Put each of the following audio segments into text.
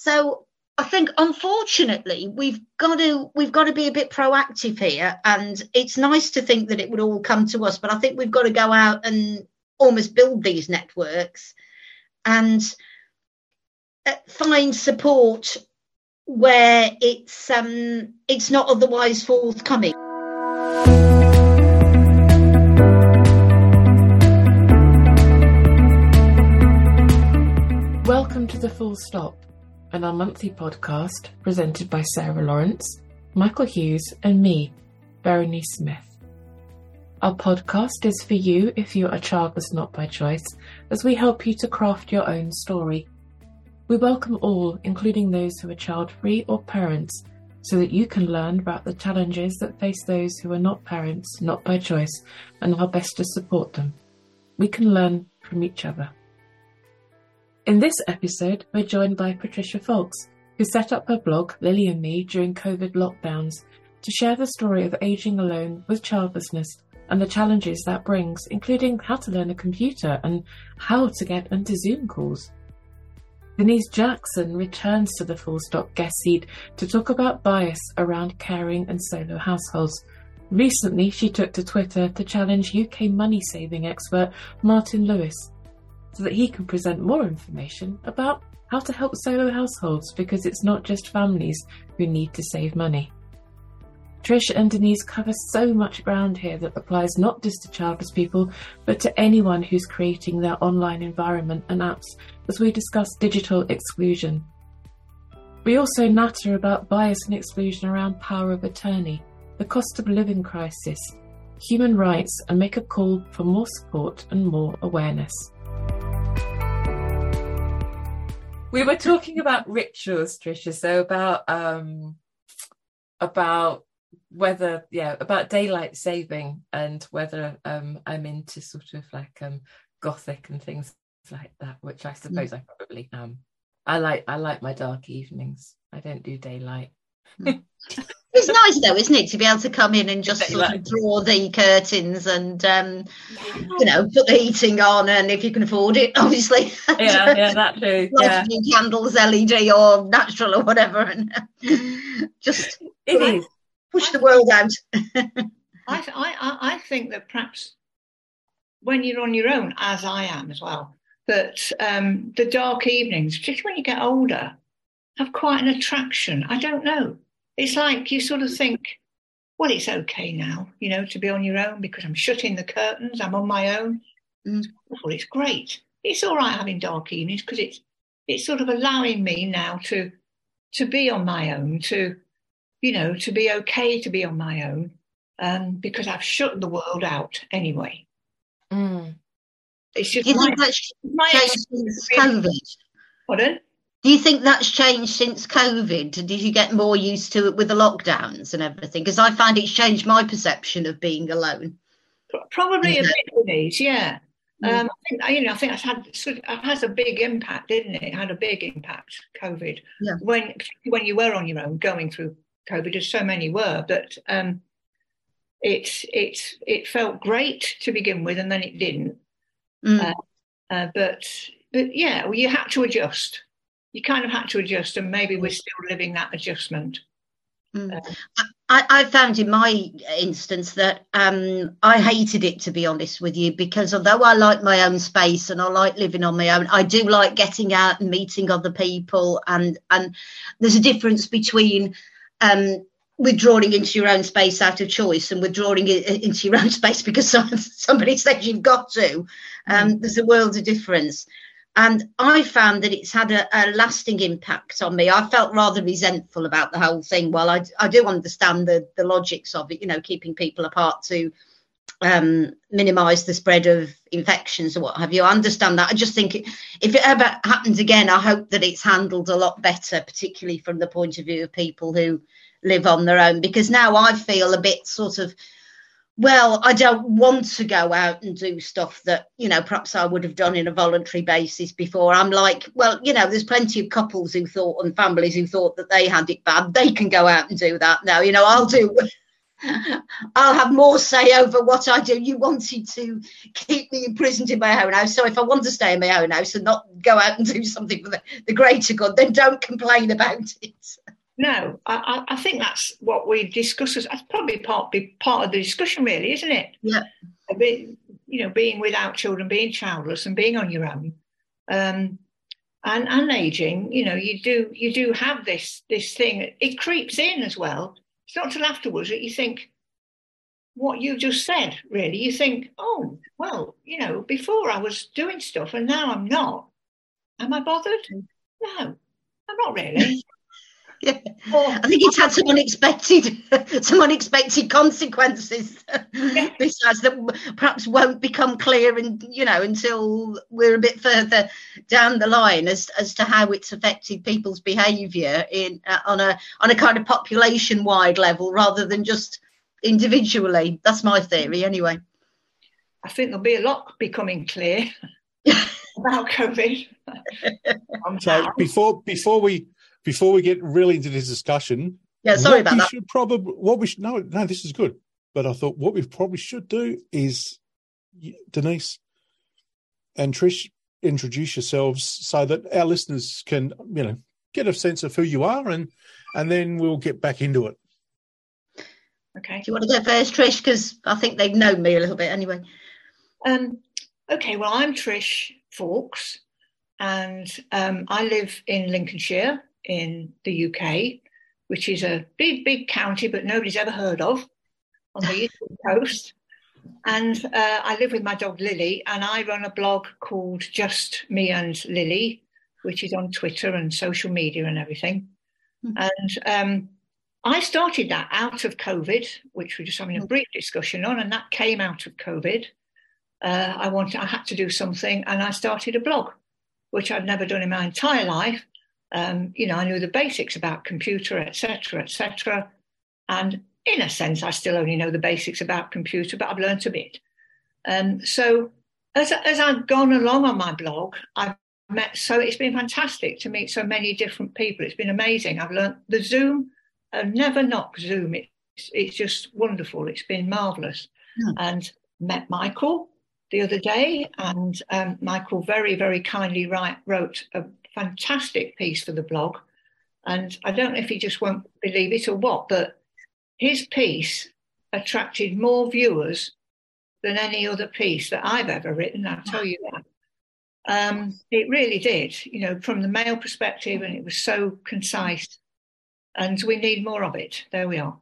So I think unfortunately we've got to we've got to be a bit proactive here, and it's nice to think that it would all come to us, but I think we've got to go out and almost build these networks and uh, find support where it's um, it's not otherwise forthcoming. Welcome to the Full Stop and our monthly podcast presented by Sarah Lawrence, Michael Hughes, and me, Berenice Smith. Our podcast is for you if you're a childless not by choice, as we help you to craft your own story. We welcome all, including those who are child free or parents, so that you can learn about the challenges that face those who are not parents, not by choice, and how best to support them. We can learn from each other. In this episode, we're joined by Patricia Faulks, who set up her blog, Lilley and Me, during COVID lockdowns to share the story of aging alone with childlessness and the challenges that brings, including how to learn a computer and how to get into Zoom calls. Denise Jackson returns to the Full Stop guest seat to talk about bias around caring and solo households. Recently, she took to Twitter to challenge UK money saving expert Martin Lewis so that he can present more information about how to help solo households because it's not just families who need to save money. Trish and Denise cover so much ground here that applies not just to childless people, but to anyone who's creating their online environment and apps as we discuss digital exclusion. We also natter about bias and exclusion around power of attorney, the cost of living crisis, human rights, and make a call for more support and more awareness. We were talking about rituals, Tricia. So about um, about whether yeah about daylight saving and whether um, I'm into sort of like um, gothic and things like that, which I suppose mm. I probably am. I like I like my dark evenings. I don't do daylight. Mm. it's nice though, isn't it, to be able to come in and just sort of draw the curtains and um, you know put the heating on, and if you can afford it, obviously. Yeah, yeah, that too. Yeah. candles, LED or natural or whatever, and just it is push the world out. I, I I think that perhaps when you're on your own, as I am as well, that um, the dark evenings, particularly when you get older, have quite an attraction. I don't know it's like you sort of think, well, it's okay now, you know, to be on your own because I'm shutting the curtains, I'm on my own. Mm. Well, it's great. It's all right having dark evenings because it's it's sort of allowing me now to to be on my own, to you know, to be okay to be on my own, um, because I've shut the world out anyway. Mm. It's just you my, think that's my COVID? Pardon? Do you think that's changed since COVID? Did you get more used to it with the lockdowns and everything? Because I find it's changed my perception of being alone. Probably a bit of these, yeah. Mm. Um, I think you know, I think that's had sort of, it has a big impact, didn't it? It had a big impact, COVID. Yeah. When when you were on your own, going through COVID, as so many were, but um, it it it felt great to begin with, and then it didn't. Mm. Uh, uh, but but yeah, well, you had to adjust you kind of had to adjust, and maybe we're still living that adjustment. Mm. Uh, I, I, found in my instance that um, I hated it, to be honest with you, because although I like my own space and I like living on my own, I do like getting out and meeting other people. And, and there's a difference between um, withdrawing into your own space out of choice and withdrawing into your own space because somebody says you've got to. Um, mm. There's a world of difference. And I found that it's had a, a, lasting impact on me. I felt rather resentful about the whole thing. Well, I, I do understand the, the logics of it, you know, keeping people apart to um, minimize the spread of infections or what have you. I understand that. I just think if it ever happens again, I hope that it's handled a lot better, particularly from the point of view of people who live on their own, because now I feel a bit sort of well, I don't want to go out and do stuff that, you know, perhaps I would have done in a voluntary basis before. I'm like, well, you know, there's plenty of couples who thought and families who thought that they had it bad. They can go out and do that now. You know, I'll do I'll have more say over what I do. You wanted to keep me imprisoned in my own house. So if I want to stay in my own house and not go out and do something for the, the greater good, then don't complain about it. No, I, I think that's what we discuss as that's probably part be part of the discussion, really, isn't it? Yeah. A bit, you know, being without children, being childless, and being on your own, um, and and aging. You know, you do you do have this this thing. It creeps in as well. It's not till afterwards that you think what you just said. Really, you think, oh, well, you know, before I was doing stuff, and now I'm not. Am I bothered? No, I'm not really. Yeah. I think it's had some unexpected, some unexpected consequences. Yeah. Besides that, perhaps won't become clear, and you know, until we're a bit further down the line as as to how it's affected people's behaviour in uh, on a on a kind of population wide level rather than just individually. That's my theory, anyway. I think there'll be a lot becoming clear about COVID. so before before we before we get really into this discussion, yeah, sorry about we that. Should probably what we should no no this is good, but I thought what we probably should do is Denise and Trish introduce yourselves so that our listeners can you know get a sense of who you are and and then we'll get back into it. Okay. Do you want to go first, Trish? Because I think they've known me a little bit anyway. Um, okay, well, I'm Trish Faulks, and um, I live in Lincolnshire, in the UK, which is a big, big county, but nobody's ever heard of on the east coast. And uh, I live with my dog Lily, and I run a blog called Just Me and Lily, which is on Twitter and social media and everything. Mm-hmm. And um, I started that out of COVID, which we're just having a brief discussion on, and that came out of COVID. Uh, I wanted, I had to do something, and I started a blog, which I'd never done in my entire life. Um, you know, I knew the basics about computer, etc., etc. And in a sense, I still only know the basics about computer, but I've learned a bit. Um, so as, as I've gone along on my blog, I've met so it's been fantastic to meet so many different people. It's been amazing. I've learned the Zoom, I've never knocked Zoom. It's, it's just wonderful. It's been marvelous. Yeah. And met Michael the other day, and um, Michael very, very kindly write, wrote a fantastic piece for the blog. And I don't know if he just won't believe it or what, but his piece attracted more viewers than any other piece that I've ever written. I'll tell you that. Um, it really did, you know, from the male perspective, and it was so concise. And we need more of it. There we are.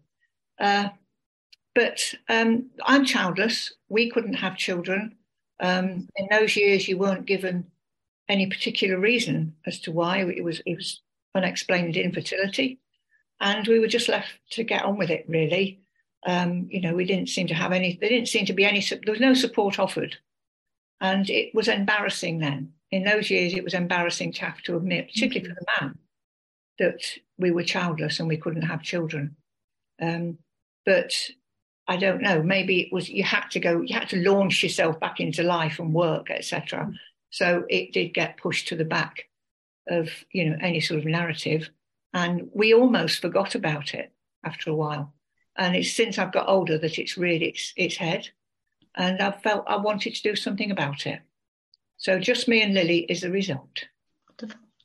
Uh, but um, I'm childless. We couldn't have children. Um, in those years, you weren't given any particular reason as to why it was it was unexplained infertility, and we were just left to get on with it. Really, um, you know, we didn't seem to have any. There didn't seem to be any. There was no support offered, and it was embarrassing then. In those years, it was embarrassing to have to admit, particularly for the man, that we were childless and we couldn't have children. Um, but I don't know. Maybe it was you had to go. You had to launch yourself back into life and work, etc. So it did get pushed to the back of, you know, any sort of narrative. And we almost forgot about it after a while. And it's since I've got older that it's really its, its head. And I felt I wanted to do something about it. So just me and Lily is the result.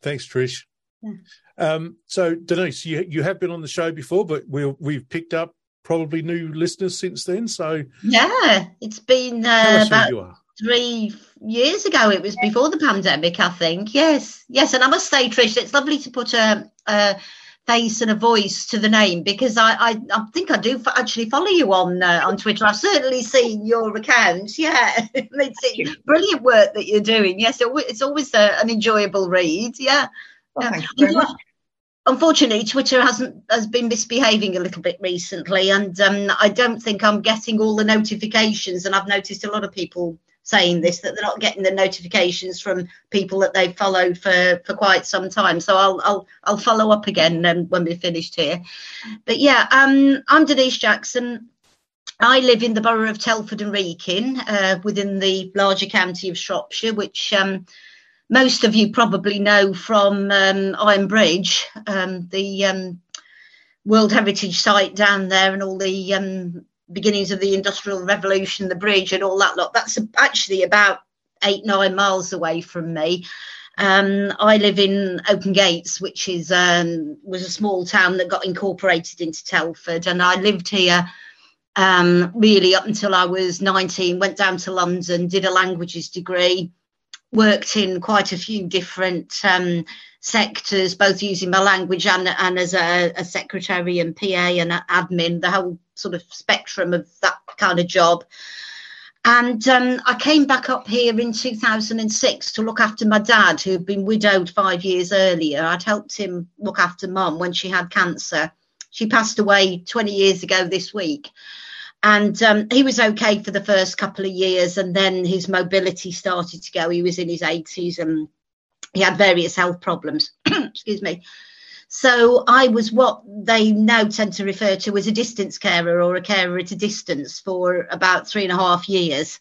Thanks, Trish. Yeah. Um, so Denise, you you have been on the show before, but we we've picked up probably new listeners since then. So yeah, it's been uh, about three years ago. It was before the pandemic, I think. Yes, yes. And I must say, Trish, it's lovely to put a, a face and a voice to the name because I, I, I think I do actually follow you on uh, on Twitter. I've certainly seen your account. Yeah, it's brilliant work that you're doing. Yes, it's always a, an enjoyable read. Yeah. yeah. Unfortunately, Twitter hasn't has been misbehaving a little bit recently, and um, I don't think I'm getting all the notifications. And I've noticed a lot of people saying this that they're not getting the notifications from people that they've followed for for quite some time. So I'll I'll I'll follow up again um, when we're finished here. But yeah, um, I'm Denise Jackson. I live in the borough of Telford and Wrekin, uh, within the larger county of Shropshire, which um, most of you probably know from um, Ironbridge, um, the um, World Heritage Site down there and all the um, beginnings of the Industrial Revolution, the bridge and all that lot. That's actually about eight, nine miles away from me. Um, I live in Oakengates, which is um, was a small town that got incorporated into Telford, and I lived here um, really up until I was 19. Went down to London, did a languages degree, worked in quite a few different um, sectors, both using my language and, and as a, a, secretary and PA and admin, the whole sort of spectrum of that kind of job. And um, I came back up here in 2006 to look after my dad, who had been widowed five years earlier. I'd helped him look after mum when she had cancer. She passed away 20 years ago this week. And um, he was okay for the first couple of years, and then his mobility started to go. He was in his 80s and he had various health problems. Excuse me. So I was what they now tend to refer to as a distance carer or a carer at a distance for about three and a half years.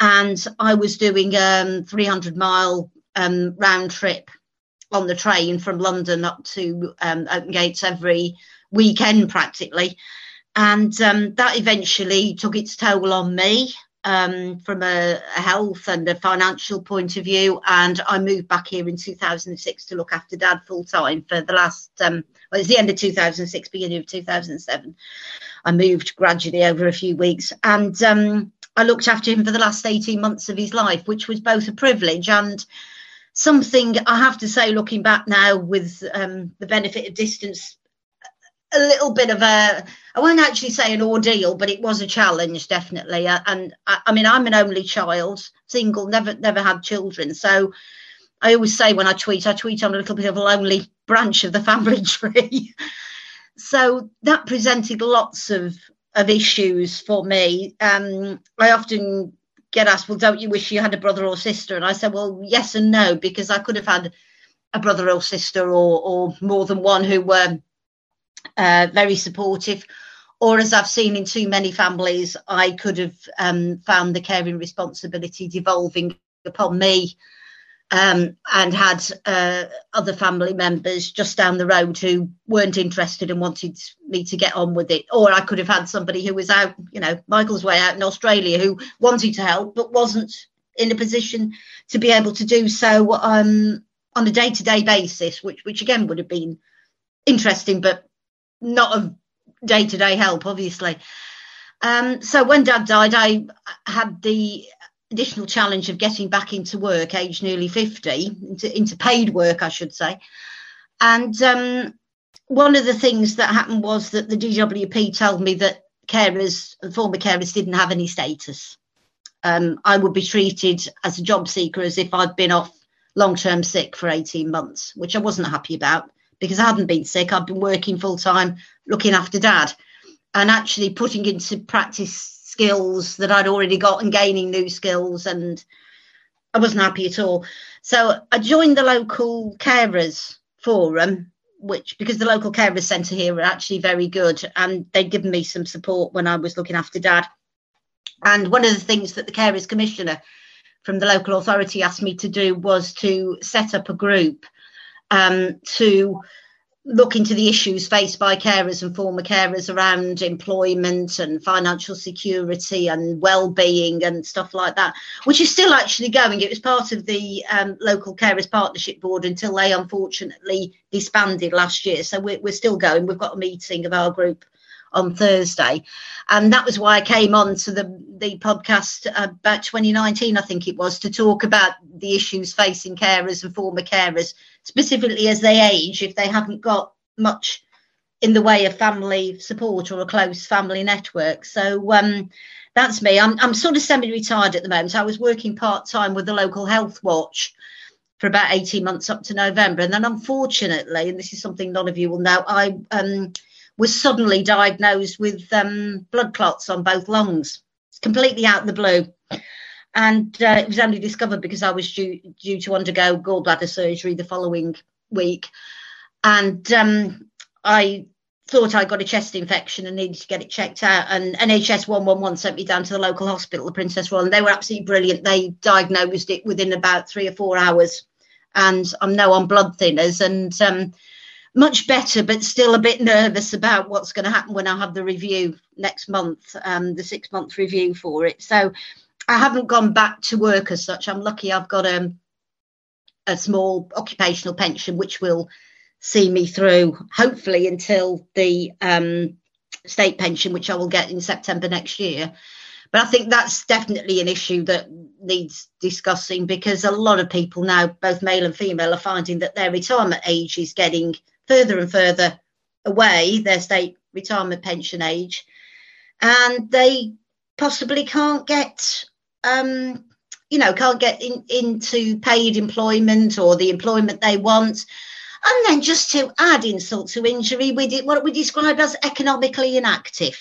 And I was doing a um, 300 mile um, round trip on the train from London up to um, Oakengates every weekend practically. And um, that eventually took its toll on me um, from a, a, health and a financial point of view. And I moved back here in 2006 to look after dad full time for the last, um, well, the end of 2006, beginning of 2007. I moved gradually over a few weeks and um, I looked after him for the last 18 months of his life, which was both a privilege and something I have to say, looking back now with um, the benefit of distance a little bit of a I won't actually say an ordeal, but it was a challenge definitely. Uh, and I, I, mean, I'm an only child, single, never never had children, so I always say when I tweet, I tweet on a little bit of a lonely branch of the family tree. so that presented lots of of issues for me. Um, I often get asked, "Well, don't you wish you had a brother or sister?" And I said, "Well, yes and no, because I could have had a brother or sister or or more than one who were." Uh, very supportive. Or, as I've seen in too many families, I could have um, found the caring responsibility devolving upon me um, and had uh, other family members just down the road who weren't interested and wanted me to get on with it. Or I could have had somebody who was out, you know, Michael's way out in Australia who wanted to help but wasn't in a position to be able to do so um, on a day to day basis, which, which again would have been interesting but not of day to day help, obviously. Um, so when dad died, I had the additional challenge of getting back into work, age nearly 50, into, into paid work, I should say. And um, one of the things that happened was that the DWP told me that carers, former carers, didn't have any status. Um, I would be treated as a job seeker as if I'd been off long term sick for 18 months, which I wasn't happy about because I hadn't been sick. I'd been working full time looking after dad and actually putting into practice skills that I'd already got and gaining new skills. And I wasn't happy at all. So I joined the local carers forum, which because the local carers centre here are actually very good and they'd given me some support when I was looking after dad. And one of the things that the carers commissioner from the local authority asked me to do was to set up a group um, to look into the issues faced by carers and former carers around employment and financial security and well-being and stuff like that, which is still actually going. It was part of the um, local carers partnership board until they unfortunately disbanded last year. So we're, we're still going. We've got a meeting of our group on Thursday. And that was why I came on to the, the podcast about 2019, I think it was, to talk about the issues facing carers and former carers, specifically as they age, if they haven't got much in the way of family support or a close family network. So um, that's me. I'm, I'm sort of semi retired at the moment. I was working part time with the local Healthwatch for about 18 months up to November. And then unfortunately, and this is something none of you will know, I um, was suddenly diagnosed with um, blood clots on both lungs, it's completely out of the blue. And uh, it was only discovered because I was due, due to undergo gallbladder surgery the following week. And um, I thought I got a chest infection and needed to get it checked out. And NHS 111 sent me down to the local hospital, the Princess Royal, and they were absolutely brilliant. They diagnosed it within about three or four hours. And I'm now on blood thinners. And um, much better, but still a bit nervous about what's going to happen when I have the review next month, um, the six month review for it. So I haven't gone back to work as such. I'm lucky I've got a, um, a small occupational pension, which will see me through hopefully until the um, state pension, which I will get in September next year. But I think that's definitely an issue that needs discussing because a lot of people now, both male and female, are finding that their retirement age is getting further and further away, their state retirement pension age, and they possibly can't get, um, you know, can't get in, into paid employment or the employment they want. And then just to add insult to injury, we did what we describe as economically inactive.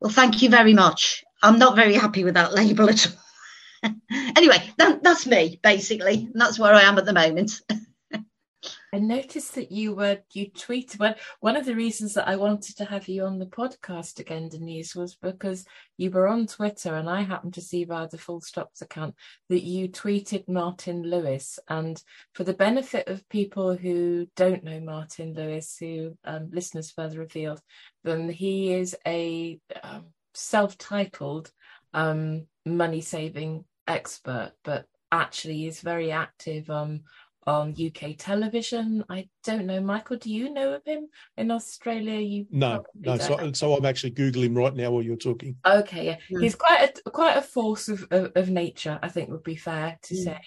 Well, thank you very much. I'm not very happy with that label at all. anyway, that, that's me basically. And that's where I am at the moment. I noticed that you were you tweeted one one of the reasons that I wanted to have you on the podcast again, Denise, was because you were on Twitter and I happened to see via the Full Stops account that you tweeted Martin Lewis. And for the benefit of people who don't know Martin Lewis, who um, listeners further afield, then he is a um, self-titled um, money saving expert, but actually is very active um, on UK television. I don't know, Michael. Do you know of him in Australia? You no, no. So, so, I'm actually googling right now while you're talking. Okay, yeah, mm. he's quite a quite a force of, of, of nature. I think would be fair to mm. say.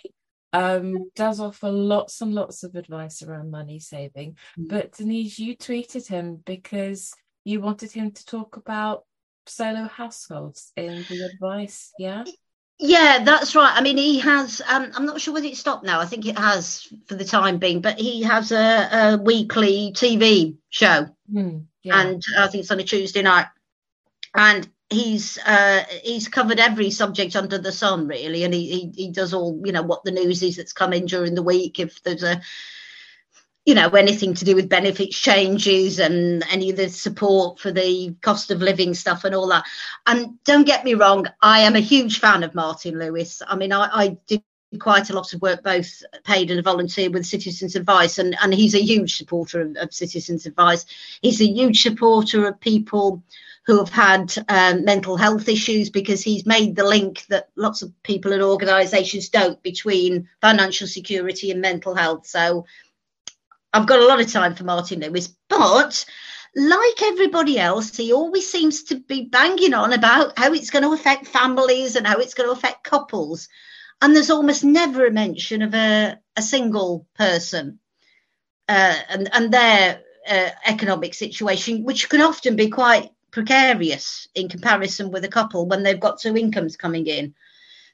Um, does offer lots and lots of advice around money saving. Mm. But Denise, you tweeted him because you wanted him to talk about solo households in the advice. Yeah. Yeah, that's right. I mean, he has. Um, I'm not sure whether it stopped now. I think it has for the time being, but he has a, a weekly TV show, mm, yeah. and I think it's on a Tuesday night. And he's uh, he's covered every subject under the sun, really, and he, he he does all you know what the news is that's come in during the week. If there's a you know anything to do with benefits changes and any of the support for the cost of living stuff and all that. And don't get me wrong i am a huge fan of martin lewis. I mean i, I did quite a lot of work both paid and volunteer with citizens advice and, and he's a huge supporter of, of citizens advice. He's a huge supporter of people who have had um, mental health issues because he's made the link that lots of people and organisations don't between financial security and mental health. So I've got a lot of time for Martin Lewis, but like everybody else, he always seems to be banging on about how it's going to affect families and how it's going to affect couples. And there's almost never a mention of a, a single person uh, and, and their uh, economic situation, which can often be quite precarious in comparison with a couple when they've got two incomes coming in.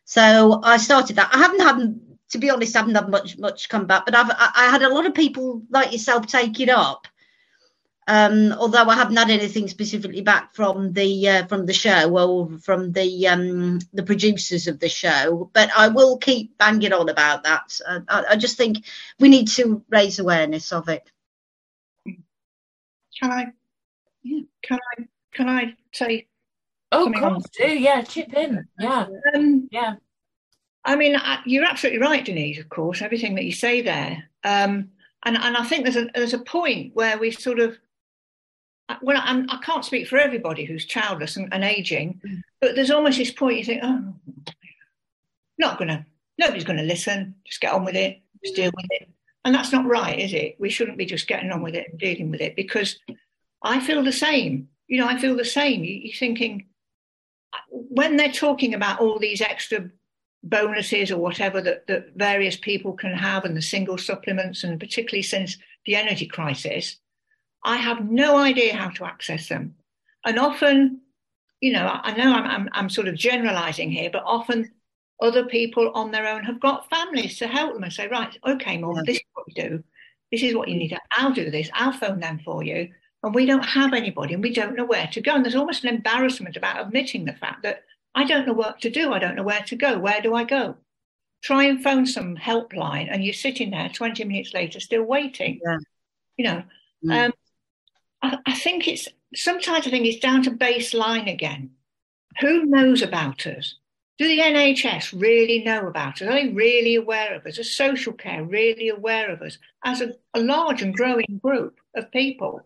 So I started that. I haven't had to be honest, I haven't had much much come back, but I've I, I had a lot of people like yourself take it up. Um, although I haven't had anything specifically back from the uh, from the show or from the um, the producers of the show, but I will keep banging on about that. Uh, I, I, just think we need to raise awareness of it. Can I? Yeah. Can I? Can I say? Oh, God, do yeah, chip in, yeah, um, yeah. I mean, you're absolutely right, Denise. Of course, everything that you say there, um, and and I think there's a there's a point where we sort of, well, I'm, I can not speak for everybody who's childless and, and aging, mm. but there's almost this point you think, oh, not gonna, nobody's gonna listen. Just get on with it. Just deal with it. And that's not right, is it? We shouldn't be just getting on with it and dealing with it because I feel the same. You know, I feel the same. You, you're thinking when they're talking about all these extra bonuses or whatever that, that various people can have and the single supplements, and particularly since the energy crisis, I have no idea how to access them. And often, you know, I know I'm, I'm, I'm sort of generalizing here, but often other people on their own have got families to help them and say, right, okay, mom, this is what we do. This is what you need. To mm. I'll do this. I'll phone them for you. And we don't have anybody and we don't know where to go. And there's almost an embarrassment about admitting the fact that I don't know what to do. I don't know where to go. Where do I go? Try and phone some helpline, and you're sitting there 20 minutes later, still waiting. Yeah. You know, mm. um, I, I think it's sometimes I think it's down to baseline again. Who knows about us? do the NHS really know about us? Are they really aware of us? Is social care really aware of us as a, a large and growing group of people?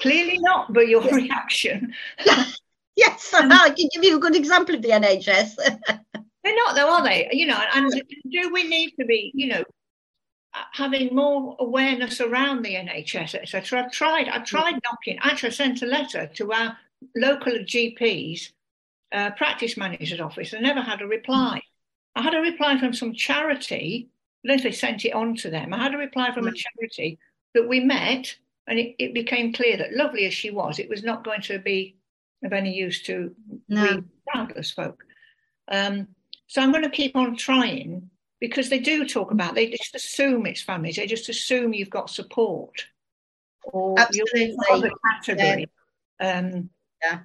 Clearly not, but your reaction. yes, I can give you a good example of the NHS. They're not, though, are they? You know, and do we need to be, you know, having more awareness around the NHS, etc. I've tried. I've tried knocking. Actually, I sent a letter to our local GPs, uh, practice manager's office. I never had a reply. I had a reply from some charity. They sent it on to them. I had a reply from a mm. charity that we met, and it, it became clear that, lovely as she was, it was not going to be of any use to no. we childless folk. Um, so I'm going to keep on trying because they do talk about they just assume it's families they just assume you've got support or Absolutely. you're category yeah. Um, yeah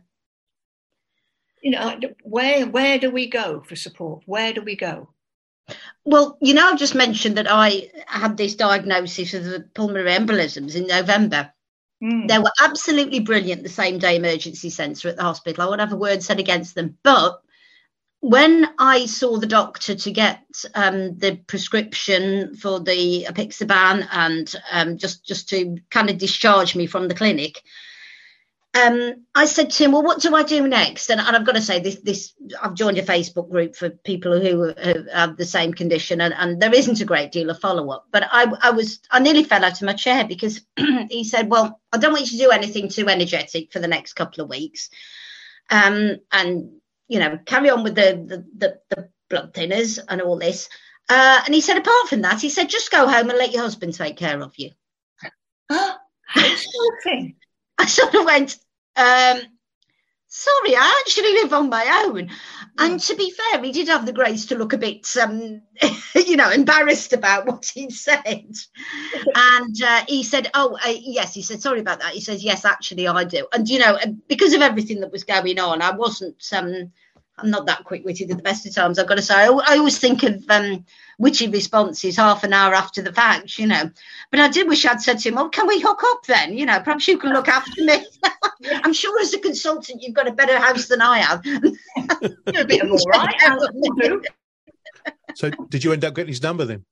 you know where where do we go for support where do we go well you know i've just mentioned that i had this diagnosis of the pulmonary embolisms in november mm. they were absolutely brilliant the same day emergency centre at the hospital i won't have a word said against them but when I saw the doctor to get um, the prescription for the apixaban and um, just just to kind of discharge me from the clinic, um, I said to him, "Well, what do I do next?" And, and, I've got to say, this this I've joined a Facebook group for people who, who have the same condition, and, and there isn't a great deal of follow up. But I I was I nearly fell out of my chair because he said, "Well, I don't want you to do anything too energetic for the next couple of weeks." Um, and you know, carry on with the the, the, the blood thinners and all this. Uh, and he said, apart from that, he said, just go home and let your husband take care of you. Oh, I sort of went, um, sorry, I actually live on my own. And mm. to be fair, he did have the grace to look a bit, um, you know, embarrassed about what he'd said. and uh, he said, oh, uh, yes, he said, sorry about that. He says, yes, actually, I do. And, you know, because of everything that was going on, I wasn't. Um, I'm not that quick witted at the best of times, I've got to say. I, I always think of um, witty responses half an hour after the fact, you know. But I did wish I'd said to him, Oh, can we hook up then? You know, perhaps you can look after me. I'm sure as a consultant, you've got a better house than I have. You're a bit all right. so, did you end up getting his number then?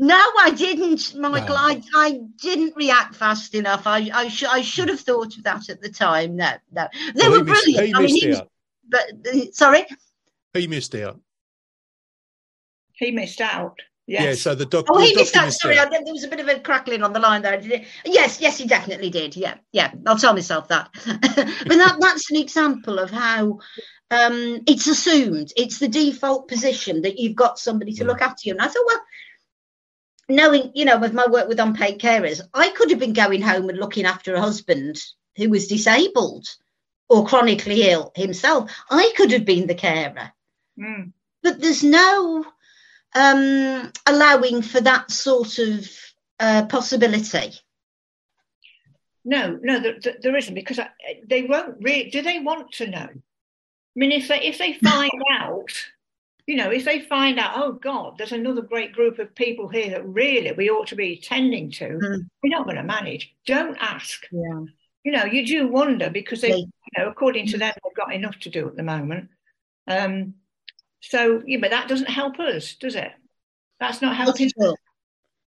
No, I didn't, Michael. No. I, I didn't react fast enough. I I, sh- I should have thought of that at the time. No, no, they well, were brilliant. I mean, he was, but sorry, he missed out. He missed out. Yes. Yeah, so the doctor. Oh, he missed out. Sorry, I, there was a bit of a crackling on the line there. Yes, yes, he definitely did. Yeah, yeah. I'll tell myself that. but that, that's an example of how um, it's assumed. It's the default position that you've got somebody to look after you. And I thought, well, knowing, you know, with my work with unpaid carers, I could have been going home and looking after a husband who was disabled or chronically ill himself. I could have been the carer. Mm. But there's no um, allowing for that sort of uh, possibility. No, no, there, there isn't because they won't really. Do they want to know? I mean, if they if they find out, you know, if they find out, oh God, there's another great group of people here that really we ought to be attending to, mm. we're not going to manage. Don't ask. Yeah. You know, you do wonder because they, you know, according to them, they've got enough to do at the moment. Um, so, yeah, but that doesn't help us, does it? That's not helping.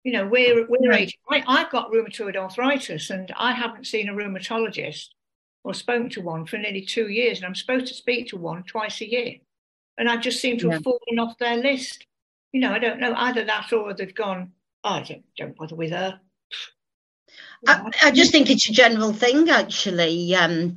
You know, we're we're aging. I, I've got rheumatoid arthritis, and I haven't seen a rheumatologist or spoken to one for nearly two years, and I'm supposed to speak to one twice a year, and I just seem to yeah. have fallen off their list. You know, I don't know either that or they've gone. Oh, I don't, don't bother with her. I, I, just think it's a general thing, actually. Um,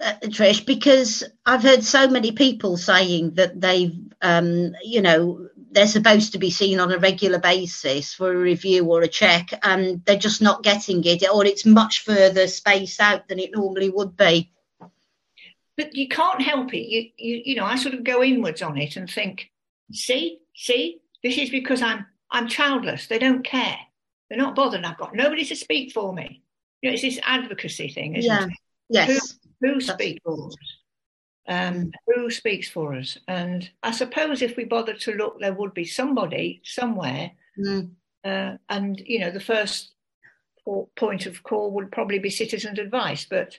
uh, Trish, because I've heard so many people saying that they've, um, you know, they're supposed to be seen on a regular basis for a review or a check, and they're just not getting it, or it's much further spaced out than it normally would be. But you can't help it. You, you, you know, I sort of go inwards on it and think, see, see, this is because I'm, I'm childless. They don't care. They're not bothered. I've got nobody to speak for me. You know, it's this advocacy thing, isn't yeah. it? Yes. Who, who speaks for us? Um, who speaks for us? And I suppose if we bothered to look, there would be somebody somewhere. Mm. Uh, and, you know, the first point of call would probably be citizens' advice. But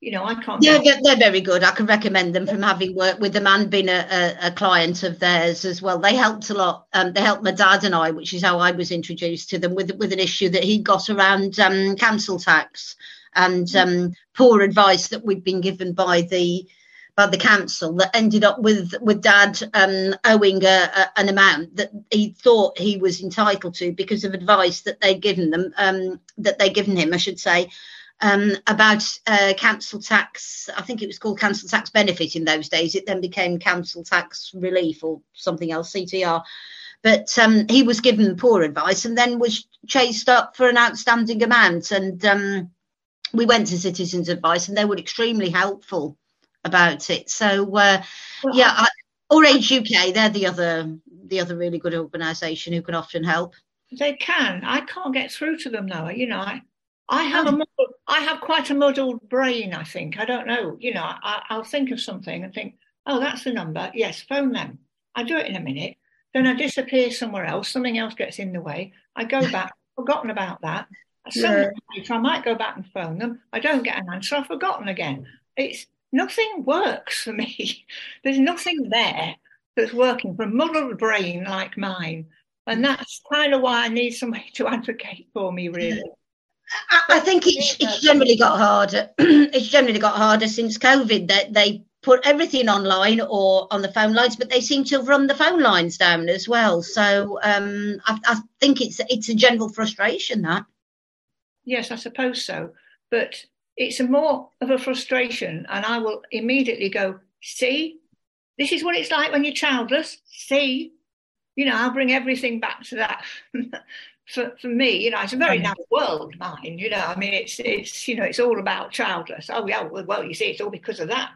you know, I can't. Yeah, they're, they're, very good. I can recommend them from having worked with them and been a, a, a client of theirs as well. They helped a lot. Um, they helped my dad and I, which is how I was introduced to them with with an issue that he got around um, council tax and um, poor advice that we'd been given by the by the council that ended up with with dad um, owing a, a, an amount that he thought he was entitled to because of advice that they'd given them um, that they'd given him, I should say um, about uh, council tax. I think it was called council tax benefit in those days. It then became council tax relief or something else, CTR. But um, he was given poor advice and then was chased up for an outstanding amount. And um, we went to Citizens Advice and they were extremely helpful about it. So, uh, well, yeah, I, Or Age UK, they're the other the other really good organisation who can often help. They can. I can't get through to them though. You know, I, I have a muddled, I have quite a muddled brain. I think I don't know. You know, I, I'll think of something and think, oh, that's the number. Yes, phone them. I do it in a minute. Then I disappear somewhere else. Something else gets in the way. I go back, forgotten about that. Some yeah. I might go back and phone them. I don't get an answer. I've forgotten again. It's nothing works for me. There's nothing there that's working for a muddled brain like mine. And that's kind of why I need somebody to advocate for me, really. I, think it's, it's generally got harder. it's generally got harder since COVID. That they, put everything online or on the phone lines, but they seem to have run the phone lines down as well. So um, I, I, think it's it's a general frustration that. Yes, I suppose so, but it's a more of a frustration, and I will immediately go, see, this is what it's like when you're childless. See, you know, I'll bring everything back to that for, for me, you know, it's a very narrow world, mine. You know, I mean, it's it's you know, it's all about childless. Oh yeah, well, well you see, it's all because of that.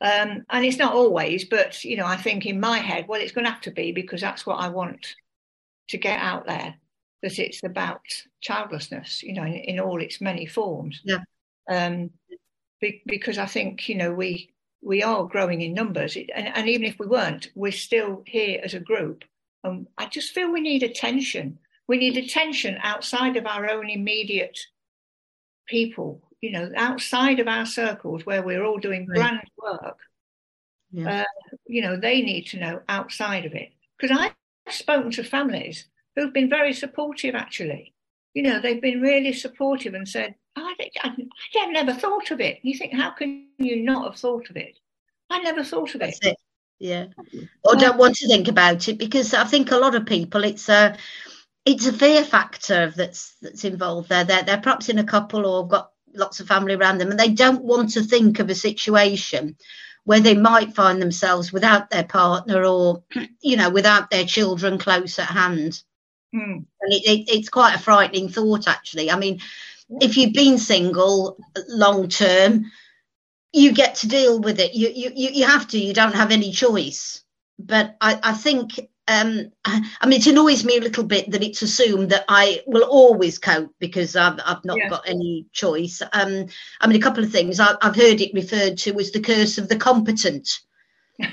Um, and it's not always, but you know, I think in my head, well, it's going to have to be because that's what I want to get out there. That it's about childlessness, you know, in, in all its many forms. Yeah. Um, be, because I think you know we we are growing in numbers, and, and even if we weren't, we're still here as a group. And I just feel we need attention we need attention outside of our own immediate people, you know, outside of our circles where we're all doing grand work. Yeah. Uh, you know, they need to know outside of it. Because I've spoken to families who've been very supportive, actually. You know, they've been really supportive and said, oh, I, I, I never thought of it. You think, how can you not have thought of it? I never thought of it. it. Yeah. Or don't want to think about it because I think a lot of people, it's a, it's a fear factor that's that's involved there. They're they're perhaps in a couple or got lots of family around them, and they don't want to think of a situation where they might find themselves without their partner or you know without their children close at hand. Mm. And it, it, it's quite a frightening thought, actually. I mean, if you've been single long term, you get to deal with it. You you you have to. You don't have any choice. But I, I think um, I mean, it annoys me a little bit that it's assumed that I will always cope because I've, I've not yeah. got any choice. Um, I mean, a couple of things I, have heard it referred to as the curse of the competent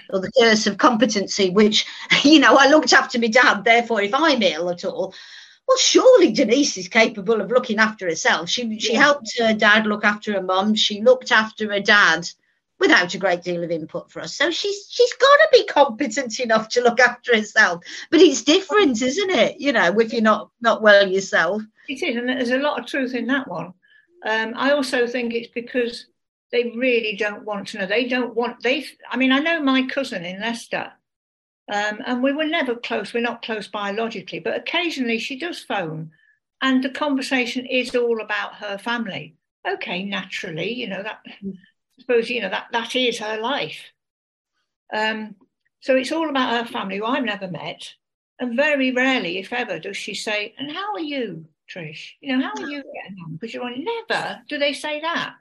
or the curse of competency, which, you know, I looked after my dad, therefore, if I'm ill at all, well, surely Denise is capable of looking after herself. She, she yeah. helped her dad look after her mum, she looked after her dad without a great deal of input for us. So she's she's got to be competent enough to look after herself. But it's different, isn't it? You know, if you're not not well yourself. It is, and there's a lot of truth in that one. Um, I also think it's because they really don't want to know. They don't want. They. I mean, I know my cousin in Leicester. Um, and we were never close. We're not close biologically, but occasionally she does phone, and the conversation is all about her family. Okay, naturally, you know that I suppose you know that that is her life. Um, so it's all about her family, who I've never met, and very rarely, if ever, does she say, "And how are you, Trish? You know, how are you getting on?" Because you're on. Never do they say that.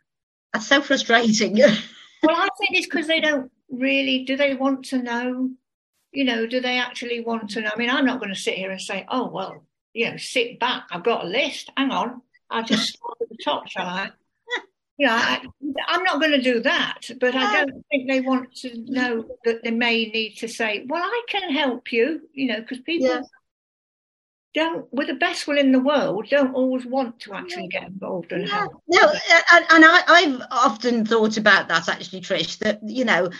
That's so frustrating. well, I think it's because they don't really. Do they want to know? You know, do they actually want to know? I mean, I'm not going to sit here and say, "Oh, well, you know, sit back. I've got a list. Hang on, I'll just start at the top, shall I?" Yeah, I, am not going to do that, but I don't think they want to know that they may need to say, "Well, I can help you," you know, because people yeah. Don't, with the best will in the world, don't always want to actually get involved and Yeah, help. no, and, and I, I've often thought about that actually, Trish. That you know,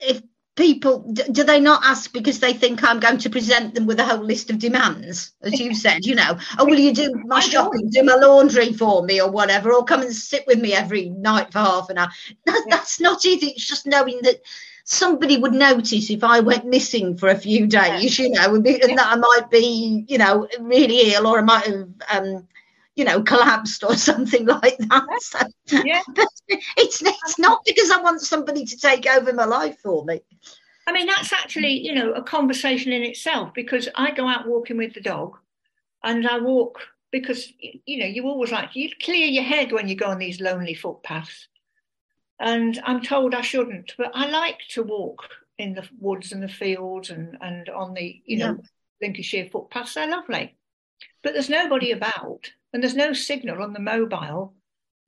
if people do they not ask because they think I'm going to present them with a whole list of demands, as you said, you know, oh, will you do my shopping, do my laundry for me, or whatever, or come and sit with me every night for half an hour? That, Yeah. That's not it. It's just knowing that somebody would notice if I went missing for a few days, you know, and, be, and that I might be, you know, really ill, or I might have. Um, you know, collapsed or something like that. So, Yeah. but it's it's not because I want somebody to take over my life for me. I mean, that's actually, you know, a conversation in itself because I go out walking with the dog and I walk because, you know, you always like, you clear your head when you go on these lonely footpaths. And I'm told I shouldn't, but I like to walk in the woods and the fields and, and on the, you know, Lincolnshire footpaths. They're lovely. But there's nobody about and there's no signal on the mobile.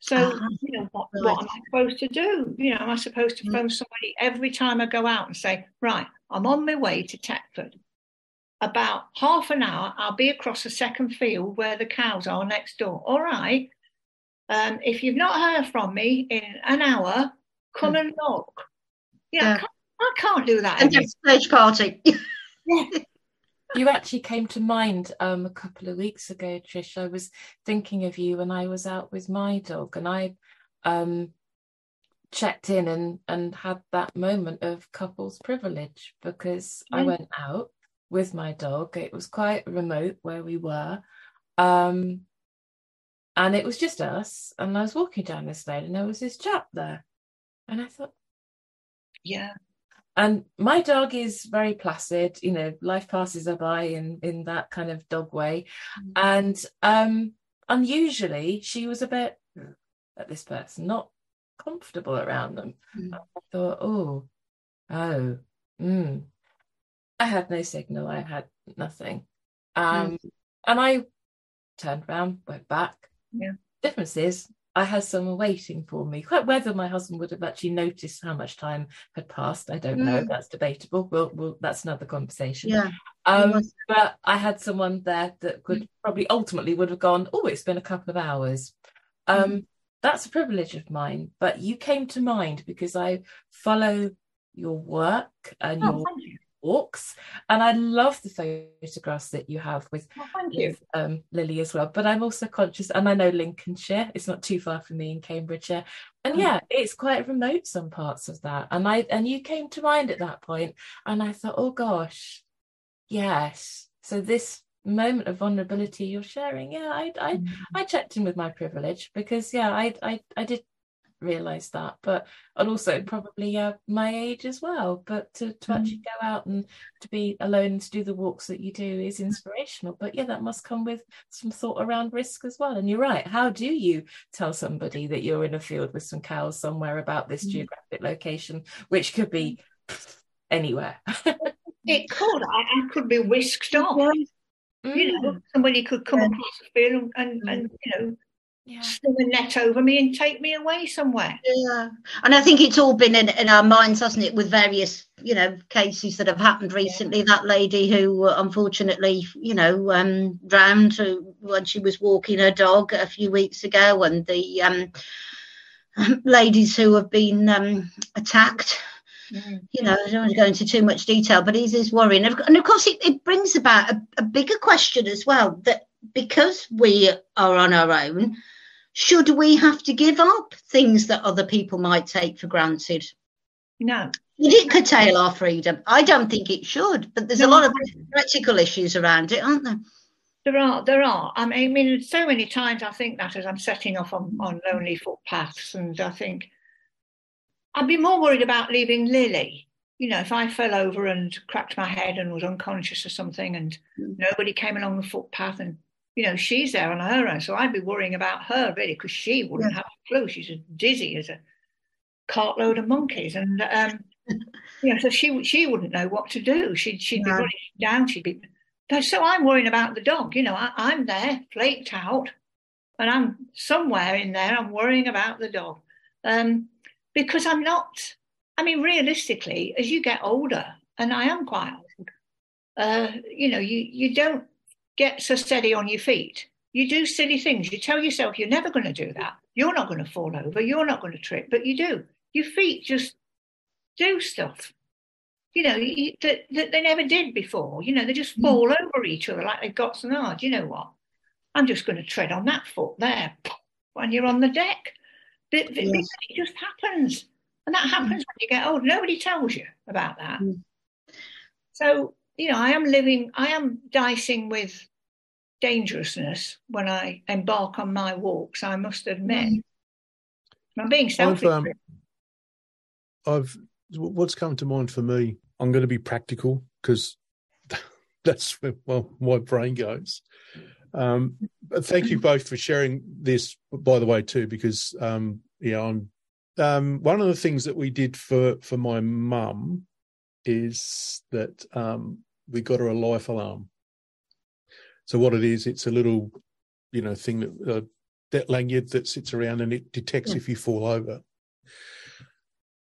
So, Ah, you know, what, what am I supposed to do? You know, am I supposed to Mm. phone somebody every time I go out and say, right, I'm on my way to Tetford. About half an hour, I'll be across the second field where the cows are next door. All right. Um, if you've not heard from me in an hour, come and knock. Yeah, I, Hmm. Can't, I can't do that. And every- just stage party. You actually came to mind um, a couple of weeks ago, Trish. I was thinking of you when I was out with my dog, and I um, checked in and, and had that moment of couples privilege because I went out with my dog. It was quite remote where we were. Um, and it was just us. And I was walking down this lane, and there was this chap there. And I thought, Yeah. and my dog is very placid you know life passes her by in in that kind of dog way Mm. and um unusually she was a bit at this person not comfortable around them Mm. i thought oh oh mm. i had no signal i had nothing um and i turned around went back Yeah. difference is I had someone waiting for me. Quite whether my husband would have actually noticed how much time had passed, I don't know. Mm. That's debatable. We'll, we'll, that's another conversation. Yeah. Um, but I had someone there that could probably ultimately would have gone, oh, it's been a couple of hours. Um, That's a privilege of mine. But you came to mind because I follow your work and Oh, your you. Walks, and I love the photographs that you have with Oh, you. with um, Lilley as well. But I'm also conscious, and I know Lincolnshire, it's not too far from me in Cambridgeshire. And Mm. yeah, it's quite remote some parts of that. And I and you came to mind at that point, and I thought, oh gosh, yes. So this moment of vulnerability you're sharing, yeah, I I Mm. I checked in with my privilege because yeah, I I I did realize that but and also probably uh, my age as well but to, to actually go out and to be alone and to do the walks that you do is inspirational but yeah that must come with some thought around risk as well and you're right how do you tell somebody that you're in a field with some cows somewhere about this Mm. geographic location which could be anywhere? It could. I, I could be whisked off. You know, Mm, somebody could come across the field and, and you know, yeah sling a net over me and take me away somewhere. Yeah, and I think it's all been in, in our minds, hasn't it, with various, you know, cases that have happened recently. That lady who uh, unfortunately, you know, um, drowned who- when she was walking her dog a few weeks ago, and the um, ladies who have been um, attacked. You know, I don't want to go into too much detail, but it is worrying. And of- And of course, it, it brings about a, a bigger question as well that because we are on our own, should we have to give up things that other people might take for granted? No. Would it curtail our freedom? I don't think it should, but there's a lot of practical issues around it, aren't there? There are, there are. I mean, I mean, so many times I think that as I'm setting off on, on lonely footpaths, and I think I'd be more worried about leaving Lilley. You know, if I fell over and cracked my head and was unconscious or something, and Mm. nobody came along the footpath, and you know, she's there on her own, so I'd be worrying about her really because she wouldn't have a clue. She's as dizzy as a cartload of monkeys, and um, you know, so she she wouldn't know what to do. She'd she'd be running down. She'd be so I'm worrying about the dog. You know, I, I'm there, flaked out, and I'm somewhere in there. I'm worrying about the dog um, because I'm not. I mean, realistically, as you get older, and I am quite old, uh, you know, you you don't get so steady on your feet. You do silly things. You tell yourself you're never going to do that. You're not going to fall over. You're not going to trip, but you do. Your feet just do stuff, you know, you, that, that they never did before. You know, they just fall mm. over each other like they've got some hard. You know what? I'm just going to tread on that foot there when you're on the deck. It, yes. it just happens. And that happens mm. when you get old. Nobody tells you about that. Mm. So, you know, I am living, I am dicing with dangerousness when I embark on my walks, I must admit. Mm. I'm being selfish. I've, um, I've, what's come to mind for me, I'm going to be practical because that's where well, my brain goes. Um, but thank you both for sharing this, by the way, too, because um, yeah, I'm um, one of the things that we did for for my mum is that um, we got her a life alarm. So what it is, it's a little, you know, thing that uh, that lanyard that sits around and it detects if you fall over.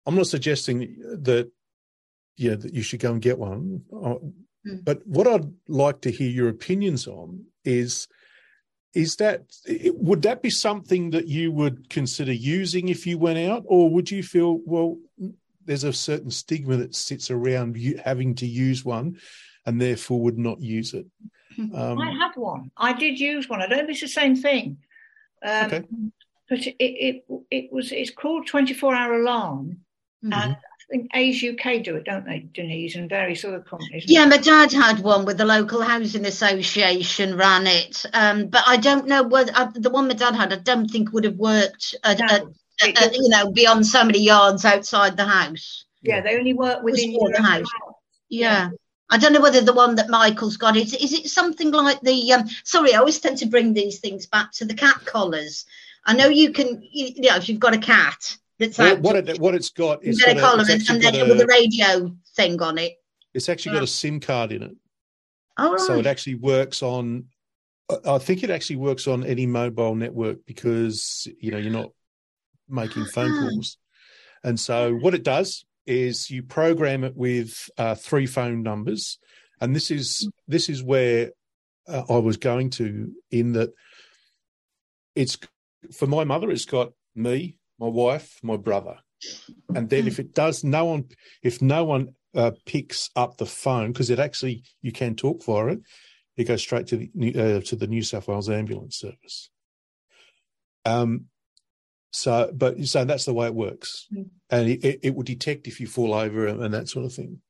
I'm not suggesting that, yeah, that you should go and get one. Mm. But what I'd like to hear your opinions on is is that would that be something that you would consider using if you went out or would you feel well there's a certain stigma that sits around you having to use one and therefore would not use it um, i had one i did use one i don't know if it's the same thing um, okay. but it, it it was it's called 24 hour alarm mm-hmm. and I think Age UK do it, don't they, Denise, and various other companies? Yeah, my dad had one with the local housing association, ran it. Um, but I don't know whether uh, the one my dad had, I don't think would have worked, at, no, at, at, you know, beyond so many yards outside the house. Yeah, they only work within the house. house. Yeah. yeah. I don't know whether the one that Michael's got is is it something like the um, sorry, I always tend to bring these things back to the cat collars. I know you can you know if you've got a cat that's well, what it what it's got is got a collar and, and then a, with a radio thing on it. It's actually got a SIM card in it. Oh, right. So it actually works on. I think it actually works on any mobile network because you know you're not making phone ah. calls, and so what it does is you program it with uh, three phone numbers, and this is this is where uh, I was going to in that it's for my mother. It's got me, my wife, my brother. And then if it does, no one, if no one uh, picks up the phone, because it actually, you can talk for it, it goes straight to the, uh, to the New South Wales Ambulance Service. Um, so, but so that's the way it works, mm. and it, it will detect if you fall over and, and that sort of thing.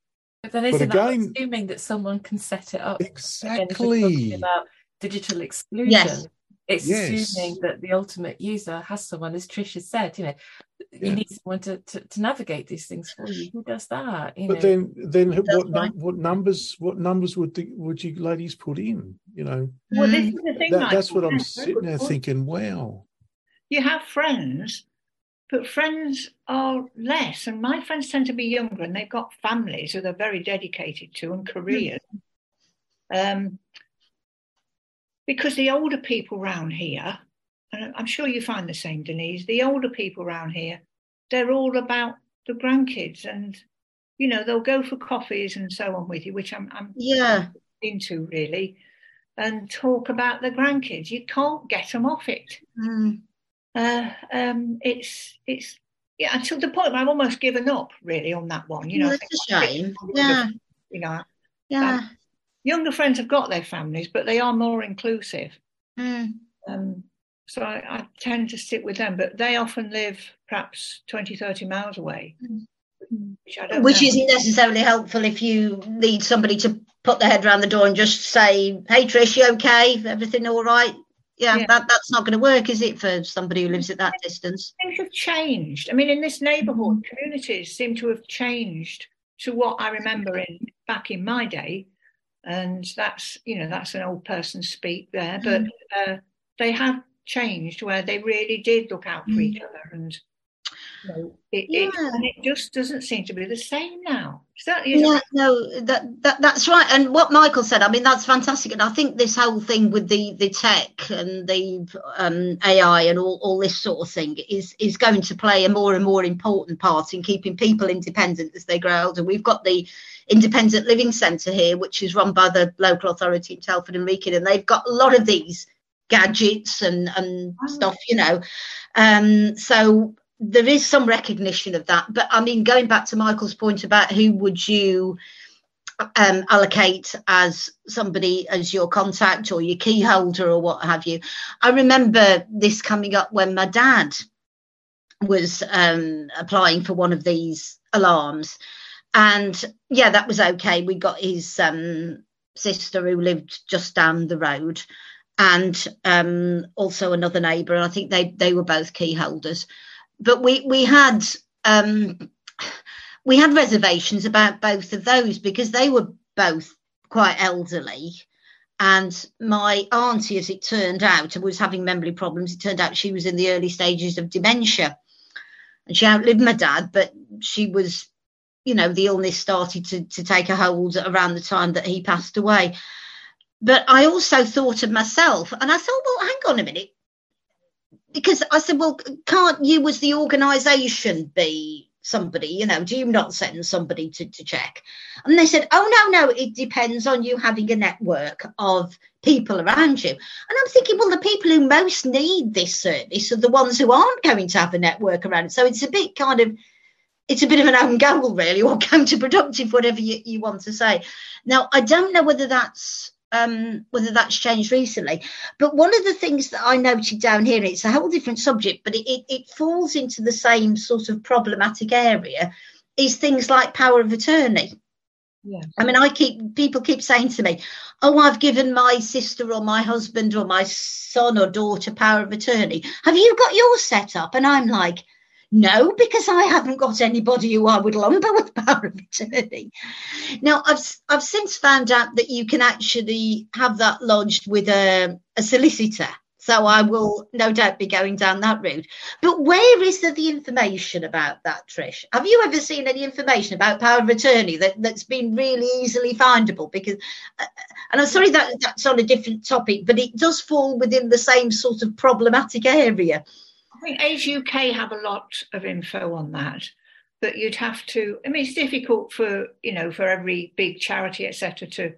But then isn't but again, assuming that someone can set it up? Exactly. Again, about digital exclusion. Yes. It's yes. assuming that the ultimate user has someone, as Trish has said, you know, yeah. you need someone to, to, to, navigate these things for you. Who does that? You but know? then, then what what numbers what numbers would the, would you ladies put in? You know, well, this is the thing. That, that's what I'm sitting there thinking. Wow, you have friends, but friends are less, and my friends tend to be younger, and they've got families who they're very dedicated to and careers. Mm. Um, because the older people around here, and I'm sure you find the same, Denise, the older people around here, they're all about the grandkids and you know they'll go for coffees and so on with you which i'm, I'm yeah into really and talk about the grandkids you can't get them off it mm. Uh, um, it's it's yeah until the point where i've almost given up really on that one you know it's a shame yeah you know yeah younger friends have got their families, but they are more inclusive. Mm. Um, so I, I, tend to stick with them, but they often live perhaps 20, 30 miles away. Mm. Which, which isn't necessarily helpful if you need somebody to put their head around the door and just say, "Hey, Trish, you okay? Everything all right?" Yeah, yeah. That, that's not going to work, is it, for somebody who lives at that distance? Things have changed. I mean, in this neighbourhood, mm. communities seem to have changed to what I remember in back in my day and that's you know that's an old person speak there, but mm. uh, they have changed where they really did look out for each other and know, it, yeah. it, and it just doesn't seem to be the same now. yeah, no, that, that that's right. And what Michael said, I mean, that's fantastic. And I think this whole thing with the the tech and the um, AI and all, all this sort of thing is is going to play a more and more important part in keeping people independent as they grow older. We've got the Independent Living Centre here, which is run by the local authority in Telford and Wrekin, and they've got a lot of these gadgets and and oh. stuff, you know. Um, so there is some recognition of that. But I mean, going back to Michael's point about who would you um, allocate as somebody as your contact or your key holder or what have you, I remember this coming up when my dad was um, applying for one of these alarms. And yeah, that was okay. We got his um, sister who lived just down the road and um, also another neighbour. And I think they, they were both key holders but we we had um, we had reservations about both of those because they were both quite elderly. And my auntie, as it turned out, was having memory problems. It turned out she was in the early stages of dementia. And she outlived my dad, but she was, you know, the illness started to, to take a hold around the time that he passed away. But I also thought of myself, and I thought, well, hang on a minute because I said, well, can't you, as the organisation, be somebody? You know, do you not send somebody to, to check? And they said, oh, no, no, it depends on you having a network of people around you. And I'm thinking, well, the people who most need this service are the ones who aren't going to have a network around. It. So it's a bit kind of, it's a bit of an own goal, really, or counterproductive, whatever you, you want to say. Now, I don't know whether that's um, whether that's changed recently. But one of the things that I noted down here, it's a whole different subject, but it, it, it falls into the same sort of problematic area, is things like power of attorney. Yeah. I mean, I keep people keep saying to me, "Oh, I've given my sister or my husband or my son or daughter power of attorney. Have you got yours set up?" And I'm like, no, because I haven't got anybody who I would lumber with power of attorney. Now, I've I've since found out that you can actually have that lodged with a, a solicitor. So I will no doubt be going down that route. But where is there the information about that, Trish? Have you ever seen any information about power of attorney that, that's been really easily findable? Because, uh, and I'm sorry that that's on a different topic, but it does fall within the same sort of problematic area. I think Age UK have a lot of info on that, but you'd have to. I mean, it's difficult for you know for every big charity etc. to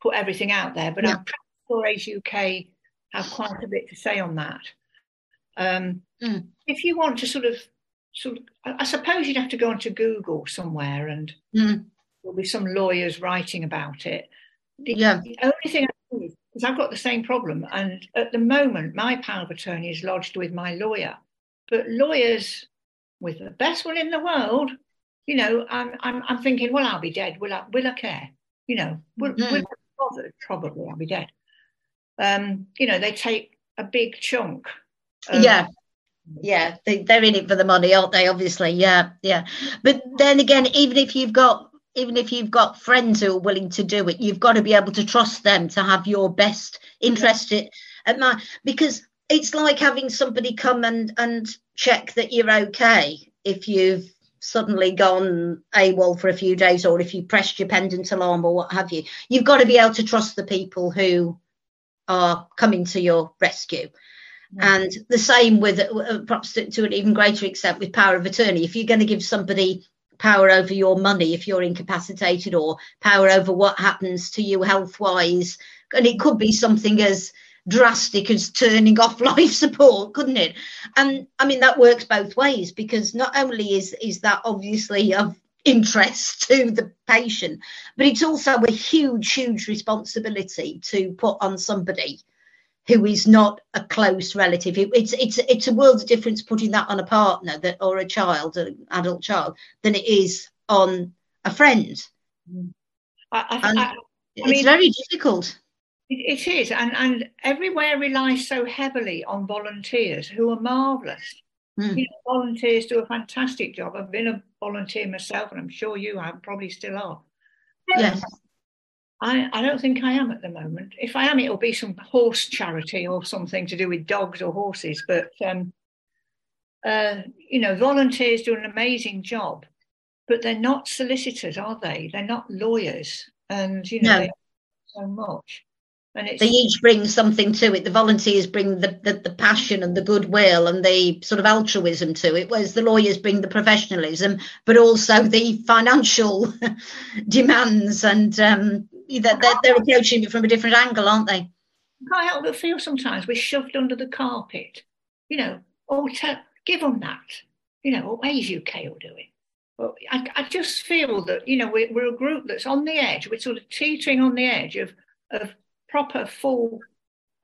put everything out there, but yeah. I'm sure Age UK have quite a bit to say on that. Um, mm. If you want to sort of, sort of, I suppose you'd have to go onto Google somewhere, and mm. there'll be some lawyers writing about it. The, yeah. the only thing I do is because I've got the same problem. And at the moment, my power of attorney is lodged with my lawyer. But lawyers, with the best will in the world, you know, I'm, I'm, I'm thinking, well, I'll be dead. Will I, will I care? You know, will, mm-hmm. will I bothered? Probably I'll be dead. Um, you know, they take a big chunk. Of, yeah. Yeah, they, they're in it for the money, aren't they? Obviously, yeah, yeah. But then again, even if you've got even if you've got friends who are willing to do it, you've got to be able to trust them to have your best interest at my because it's like having somebody come and and check that you're okay if you've suddenly gone AWOL for a few days or if you pressed your pendant alarm or what have you. You've got to be able to trust the people who are coming to your rescue. And the same with uh, perhaps to, to an even greater extent with power of attorney. If you're going to give somebody power over your money if you're incapacitated or power over what happens to you health wise. And it could be something as drastic as turning off life support, couldn't it? And I mean, that works both ways because not only is, is that obviously of interest to the patient, but it's also a huge, huge responsibility to put on somebody who is not a close relative. it's it's it's a world of difference putting that on a partner that or a child, an adult child, than it is on a friend. I, I, I, it's mean, very difficult. It, it is, and and everywhere relies so heavily on volunteers who are marvellous. Mm. You know, volunteers do a fantastic job. I've been a volunteer myself, and I'm sure you have, probably still are. Yes. I, I don't think I am at the moment. If I am, it'll be some horse charity or something to do with dogs or horses. But um, uh, you know, volunteers do an amazing job, but they're not solicitors, are they? They're not lawyers, and you know, No. so much. And it's they each bring something to it. The volunteers bring the, the, the passion and the goodwill and the sort of altruism to it, whereas the lawyers bring the professionalism, but also the financial demands. And um, they're, they're, they're approaching it from a different angle, aren't they? I can't help but feel sometimes we're shoved under the carpet. You know, oh, tell, give them that. You know, Age UK will do. But I, I just feel that, you know, we're, we're a group that's on the edge. We're sort of teetering on the edge of, of proper, full,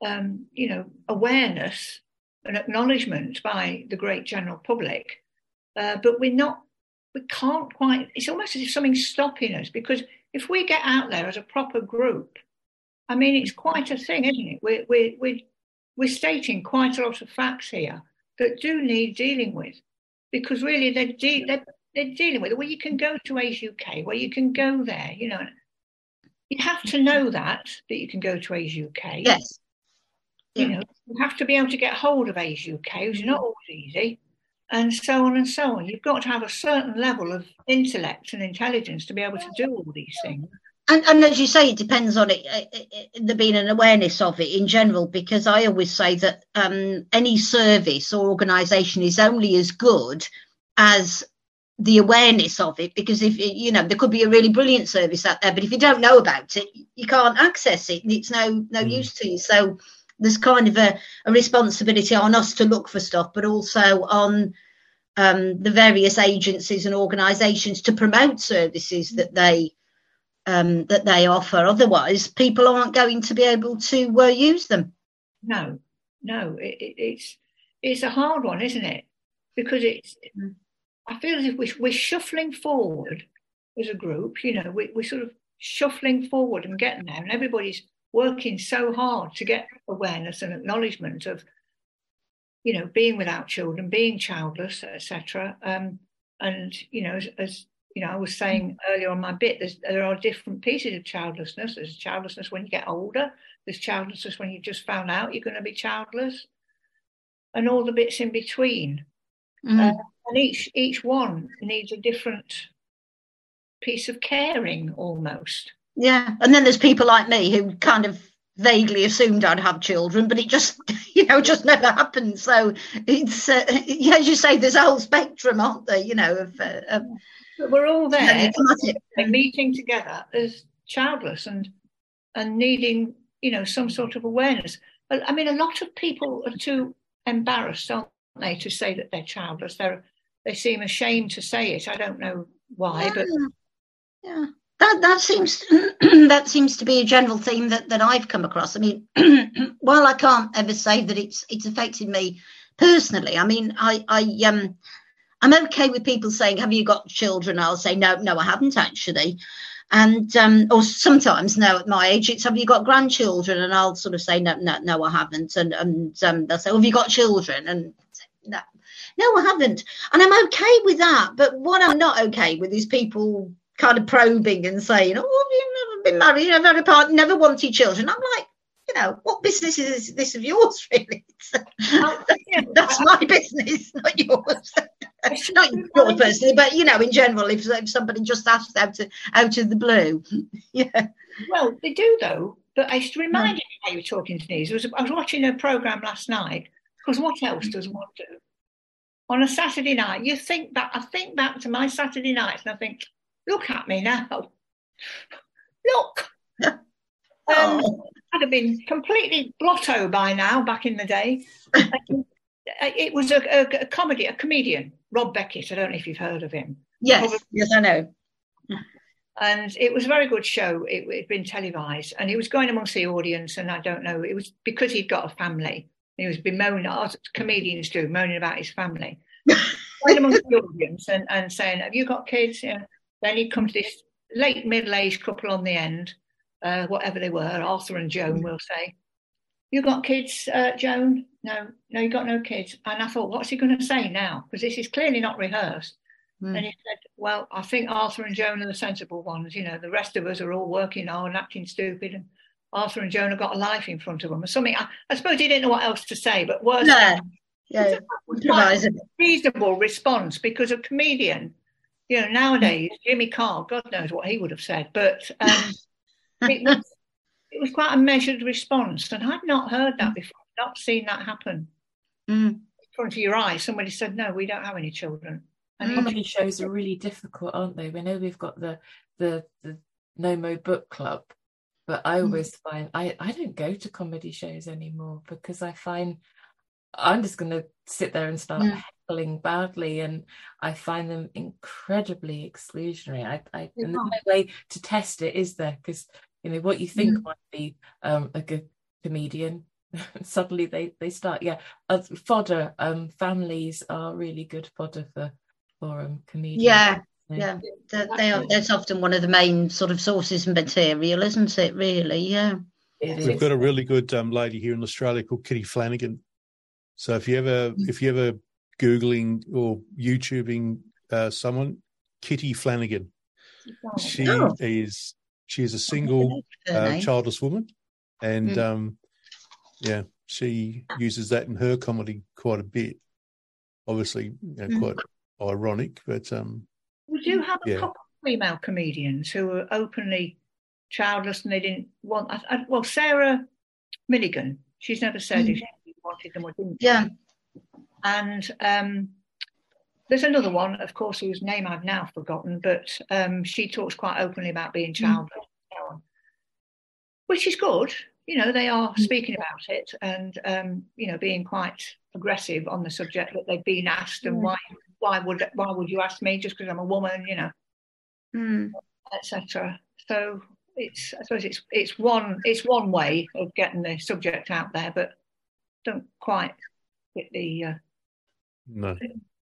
um, you know, awareness and acknowledgement by the great general public. Uh, but we're not, we can't quite, it's almost as if something's stopping us because if we get out there as a proper group, I mean, it's quite a thing, isn't it? We're, we're, we're, we're stating quite a lot of facts here that do need dealing with because really they're, de- they're, they're dealing with it. Well, you can go to Age UK, where you can go there, you know. You have to know that, that you can go to Age UK. Yes. You know, you have to be able to get hold of Age UK, which is not always easy, and so on and so on. You've got to have a certain level of intellect and intelligence to be able to do all these things. And, and as you say, it depends on it, uh, uh, there being an awareness of it in general, because I always say that um, any service or organisation is only as good as the awareness of it. Because if you know, there could be a really brilliant service out there, but if you don't know about it, you can't access it, and it's no no Mm. use to you. So there's kind of a, a responsibility on us to look for stuff, but also on um, the various agencies and organisations to promote services that they um, that they offer. Otherwise, people aren't going to be able to uh, use them. No, no, it, it, it's it's a hard one, isn't it? Because it's Mm. I feel as if we're, we're shuffling forward as a group. You know, we, we're sort of shuffling forward and getting there, and everybody's working so hard to get awareness and acknowledgement of, you know, being without children, being childless, etc. Um, and you know, as, as you know, I was saying earlier on my bit, there's, there are different pieces of childlessness. There's childlessness when you get older. There's childlessness when you just found out you're going to be childless, and all the bits in between. Mm. Uh, and each each one needs a different piece of caring, almost. Yeah, and then there's people like me who kind of vaguely assumed I'd have children, but it just, you know, just never happened. So it's, uh, yeah, as you say, there's a whole spectrum, aren't there? You know, of, uh, of But we're all there, like, meeting together as childless and and needing, you know, some sort of awareness. But I mean, a lot of people are too embarrassed, aren't they, to say that they're childless? They're they seem ashamed to say it. I don't know why, but yeah that that seems that seems to be a general theme that that I've come across. I mean, while I can't ever say that it's it's affected me personally, I mean, I I um I'm okay with people saying, "Have you got children?" I'll say, "No, no, I haven't actually." And um, or sometimes now at my age, it's have you got grandchildren? And I'll sort of say, no, no, no, I haven't. And and um, they'll say, well, have you got children? And no, no, I haven't. And I'm okay with that. But what I'm not okay with is people kind of probing and saying, oh, you've never been married, you've never had a partner, never wanted children. I'm like, you know, what business is this of yours, really? That's my business, not yours. not yours personally, but you know, in general, if, if somebody just asks out of out of the blue, yeah. Well, they do though. But I should hmm. remind you how you were talking to Denise. Was, I was watching a program last night because what else does one do on a Saturday night? You think back. I think back to my Saturday nights, and I think, look at me now. Look. Um, Oh. I'd have been completely blotto by now back in the day. it was a, a, a comedy, a comedian, Rob Beckett. I don't know if you've heard of him. Yes, yes, I know. and it was a very good show. It had been televised, and he was going amongst the audience. And I don't know, it was because he'd got a family. He was bemoaning, as comedians do, moaning about his family. going amongst the audience and, and saying, "Have you got kids?" Yeah. Then he'd come to this late middle-aged couple on the end, uh, whatever they were, Arthur and Joan, we'll say. You got kids, uh, Joan? No, no, you got no kids. And I thought, what's he going to say now? Because this is clearly not rehearsed. Mm. And he said, Well, I think Arthur and Joan are the sensible ones. You know, the rest of us are all working hard and acting stupid. And Arthur and Joan have got a life in front of them or something. I, I suppose he didn't know what else to say, but worse, No. Yeah, reasonable response because a comedian, you know, nowadays Jimmy Carr, God knows what he would have said, but um, it was it was quite a measured response, and I'd not heard that before, not seen that happen Mm. in front of your eyes. Somebody said, "No, we don't have any children," and he- Comedy shows are really difficult, aren't they? We know we've got the the the No Mo Book Club, but I always find I I don't go to comedy shows anymore because I find I'm just going to sit there and start Mm. Heckling badly, and I find them incredibly exclusionary. I, I They and there's no way to test it, is there? Because you know what you think Mm. might be um, a good comedian. Suddenly they they start yeah uh, fodder um families are really good fodder for for um comedians Yeah, so- yeah. They, they are, that's often one of the main sort of sources of material, isn't it? Really, yeah. It We've is. got a really good um, lady here in Australia called Kitty Flanagan. So if you ever if you ever googling or YouTubing uh, someone, Kitty Flanagan, she Oh. is she is a single uh, childless woman, and Mm. um, yeah, she uses that in her comedy quite a bit. Obviously, you know, Mm. quite ironic, but um, we do have a Yeah. couple of female comedians who are openly childless and they didn't want. I, I, well, Sarah Millican, she's never said Mm. if she wanted them or didn't. Yeah. And um, there's another one, of course, whose name I've now forgotten, but um, she talks quite openly about being childless and so on, which is good. You know, they are speaking about it and, um, you know, being quite aggressive on the subject that they've been asked and Mm. why why would why would you ask me just because I'm a woman, you know, Mm. etc. So it's I suppose it's it's one it's one way of getting the subject out there, but don't quite get the uh, no.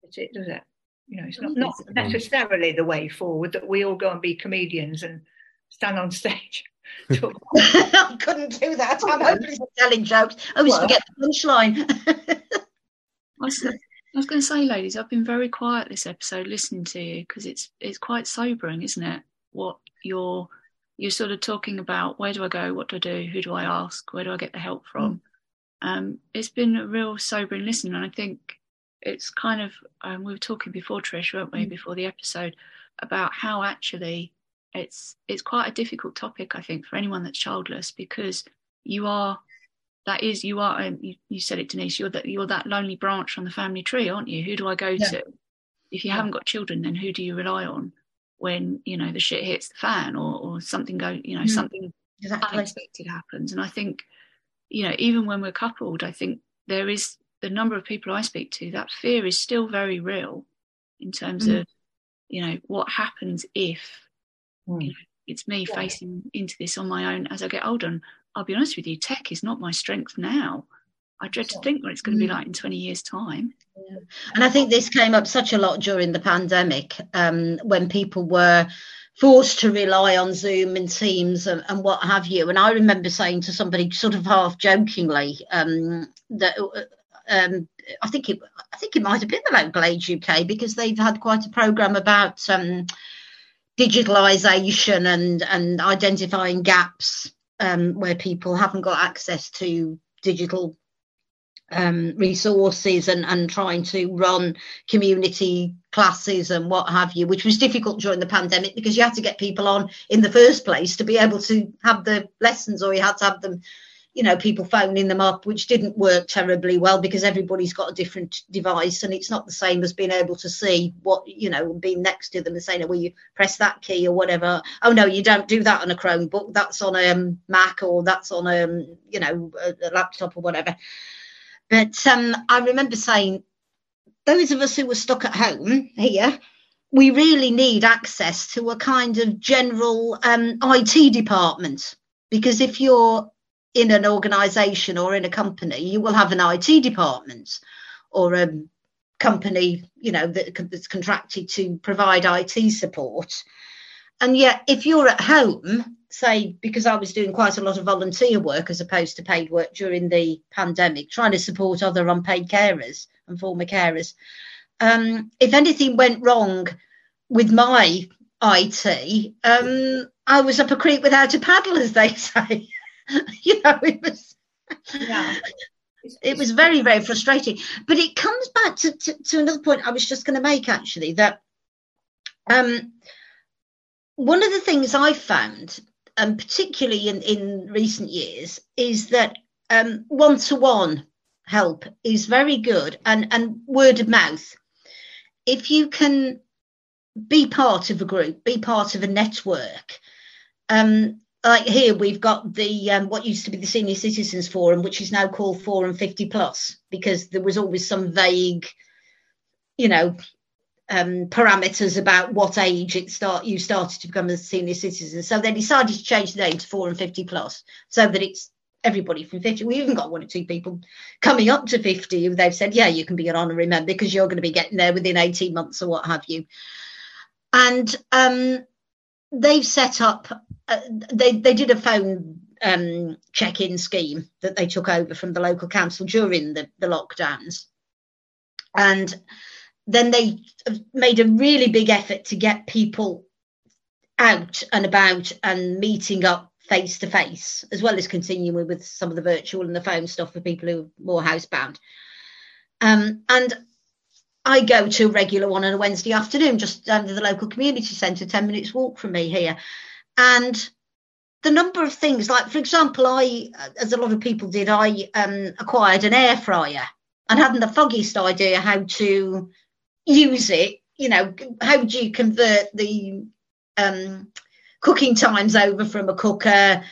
Is it, does it? You know, it's not, not necessarily the way forward that we all go and be comedians and stand on stage. I couldn't do that. I'm hopeless at telling jokes. I always Well. forget the punchline. I was, was going to say, ladies, I've been very quiet this episode listening to you because it's it's quite sobering, isn't it? What you're you're sort of talking about. Where do I go? What do I do? Who do I ask? Where do I get the help from? Um, it's been a real sobering listening, and I think it's kind of um, we were talking before Trish, weren't we, Mm. before the episode, about how actually it's it's quite a difficult topic, I think, for anyone that's childless because you are that is you are um, you, you said it denise you're that you're that lonely branch on the family tree aren't you who do i go Yeah. to if you Yeah. haven't got children then who do you rely on when you know the shit hits the fan or, or something go you know Mm. something exactly. unexpected happens and i think you know even when we're coupled i think there is the number of people i speak to that fear is still very real in terms Mm. of you know what happens if Mm. it's me Yeah. facing into this on my own as I get older. And I'll be honest with you, tech is not my strength now. I dread to think what it's going to be Mm. like in 20 years' time. And I think this came up such a lot during the pandemic um, when people were forced to rely on Zoom and Teams and, and what have you. And I remember saying to somebody, sort of half jokingly, um, that uh, um, I think it, I think it might have been the local Age UK because they've had quite a program about um, digitalisation and and identifying gaps um, where people haven't got access to digital um, resources and, and trying to run community classes and what have you, which was difficult during the pandemic because you had to get people on in the first place to be able to have the lessons, or you had to have them, you know, people phoning them up, which didn't work terribly well because everybody's got a different device and it's not the same as being able to see what, you know, being next to them and saying, oh, well, you press that key or whatever. Oh, no, you don't do that on a Chromebook. That's on a um, Mac or that's on a, um, you know, a, a laptop or whatever. But um, I remember saying, those of us who were stuck at home here, we really need access to a kind of general um, IT department. Because if you're in an organisation or in a company, you will have an IT department or a company, you know, that, that's contracted to provide IT support. And yet, if you're at home, say, because I was doing quite a lot of volunteer work as opposed to paid work during the pandemic, trying to support other unpaid carers and former carers, um, if anything went wrong with my IT, um, I was up a creek without a paddle, as they say. you know, it was. Yeah. it was very very frustrating but it comes back to, to, to another point i was just going to make actually that um, one of the things I've found and um, particularly in, in recent years is that um, one-to-one help is very good and, and word of mouth if you can be part of a group be part of a network um, like here we've got the um, what used to be the senior citizens forum which is now called forum 50 plus because there was always some vague you know um, parameters about what age it start you started to become a senior citizen. So they decided to change the name to forum 50 plus so that it's everybody from 50 we even got one or two people coming up to 50 who they've said yeah you can be an honorary member because you're going to be getting there within 18 months or what have you. And um, they've set up uh, they they did a phone um, check-in scheme that they took over from the local council during the, the lockdowns and then they made a really big effort to get people out and about and meeting up face to face as well as continuing with some of the virtual and the phone stuff for people who are more housebound um, and I go to a regular one on a Wednesday afternoon, just under the local community centre, 10 minutes walk from me here. And the number of things, like, for example, I, as a lot of people did, I um, acquired an air fryer and hadn't the foggiest idea how to use it. You know, how do you convert the um, cooking times over from a cooker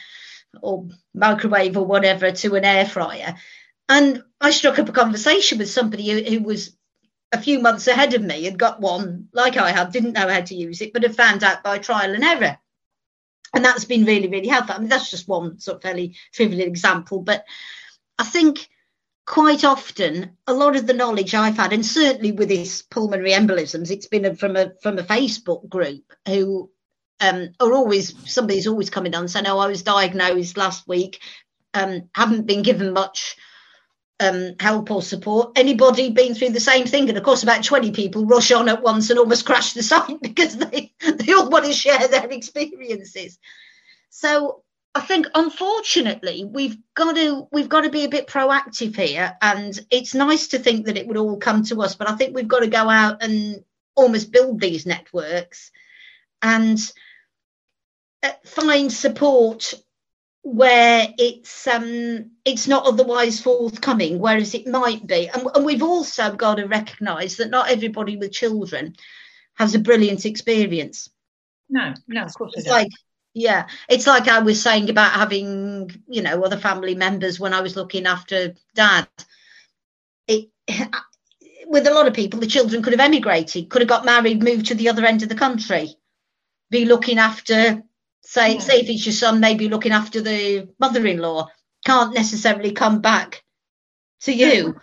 or microwave or whatever to an air fryer? And I struck up a conversation with somebody who, who was a few months ahead of me had got one like I had, didn't know how to use it, but had found out by trial and error. And that's been really, really helpful. I mean, that's just one sort of fairly trivial example, but I think quite often a lot of the knowledge I've had, and certainly with this pulmonary embolisms, it's been from a from a Facebook group who um, are always somebody's always coming on saying, "Oh, I was diagnosed last week, um, haven't been given much." Um, help or support. Anybody been through the same thing? And of course, about 20 people rush on at once and almost crash the site because they, they all want to share their experiences. So I think unfortunately we've got to we've got to be a bit proactive here. And it's nice to think that it would all come to us, but I think we've got to go out and almost build these networks and uh, find support where it's um, it's not otherwise forthcoming, whereas it might be. And, and we've also got to recognise that not everybody with children has a brilliant experience. No, no, of course it's like yeah, it's like I was saying about having you know other family members when I was looking after dad. It with a lot of people, the children could have emigrated, could have got married, moved to the other end of the country, be looking after Say, yeah. say if it's your son, maybe looking after the mother-in-law, can't necessarily come back to you.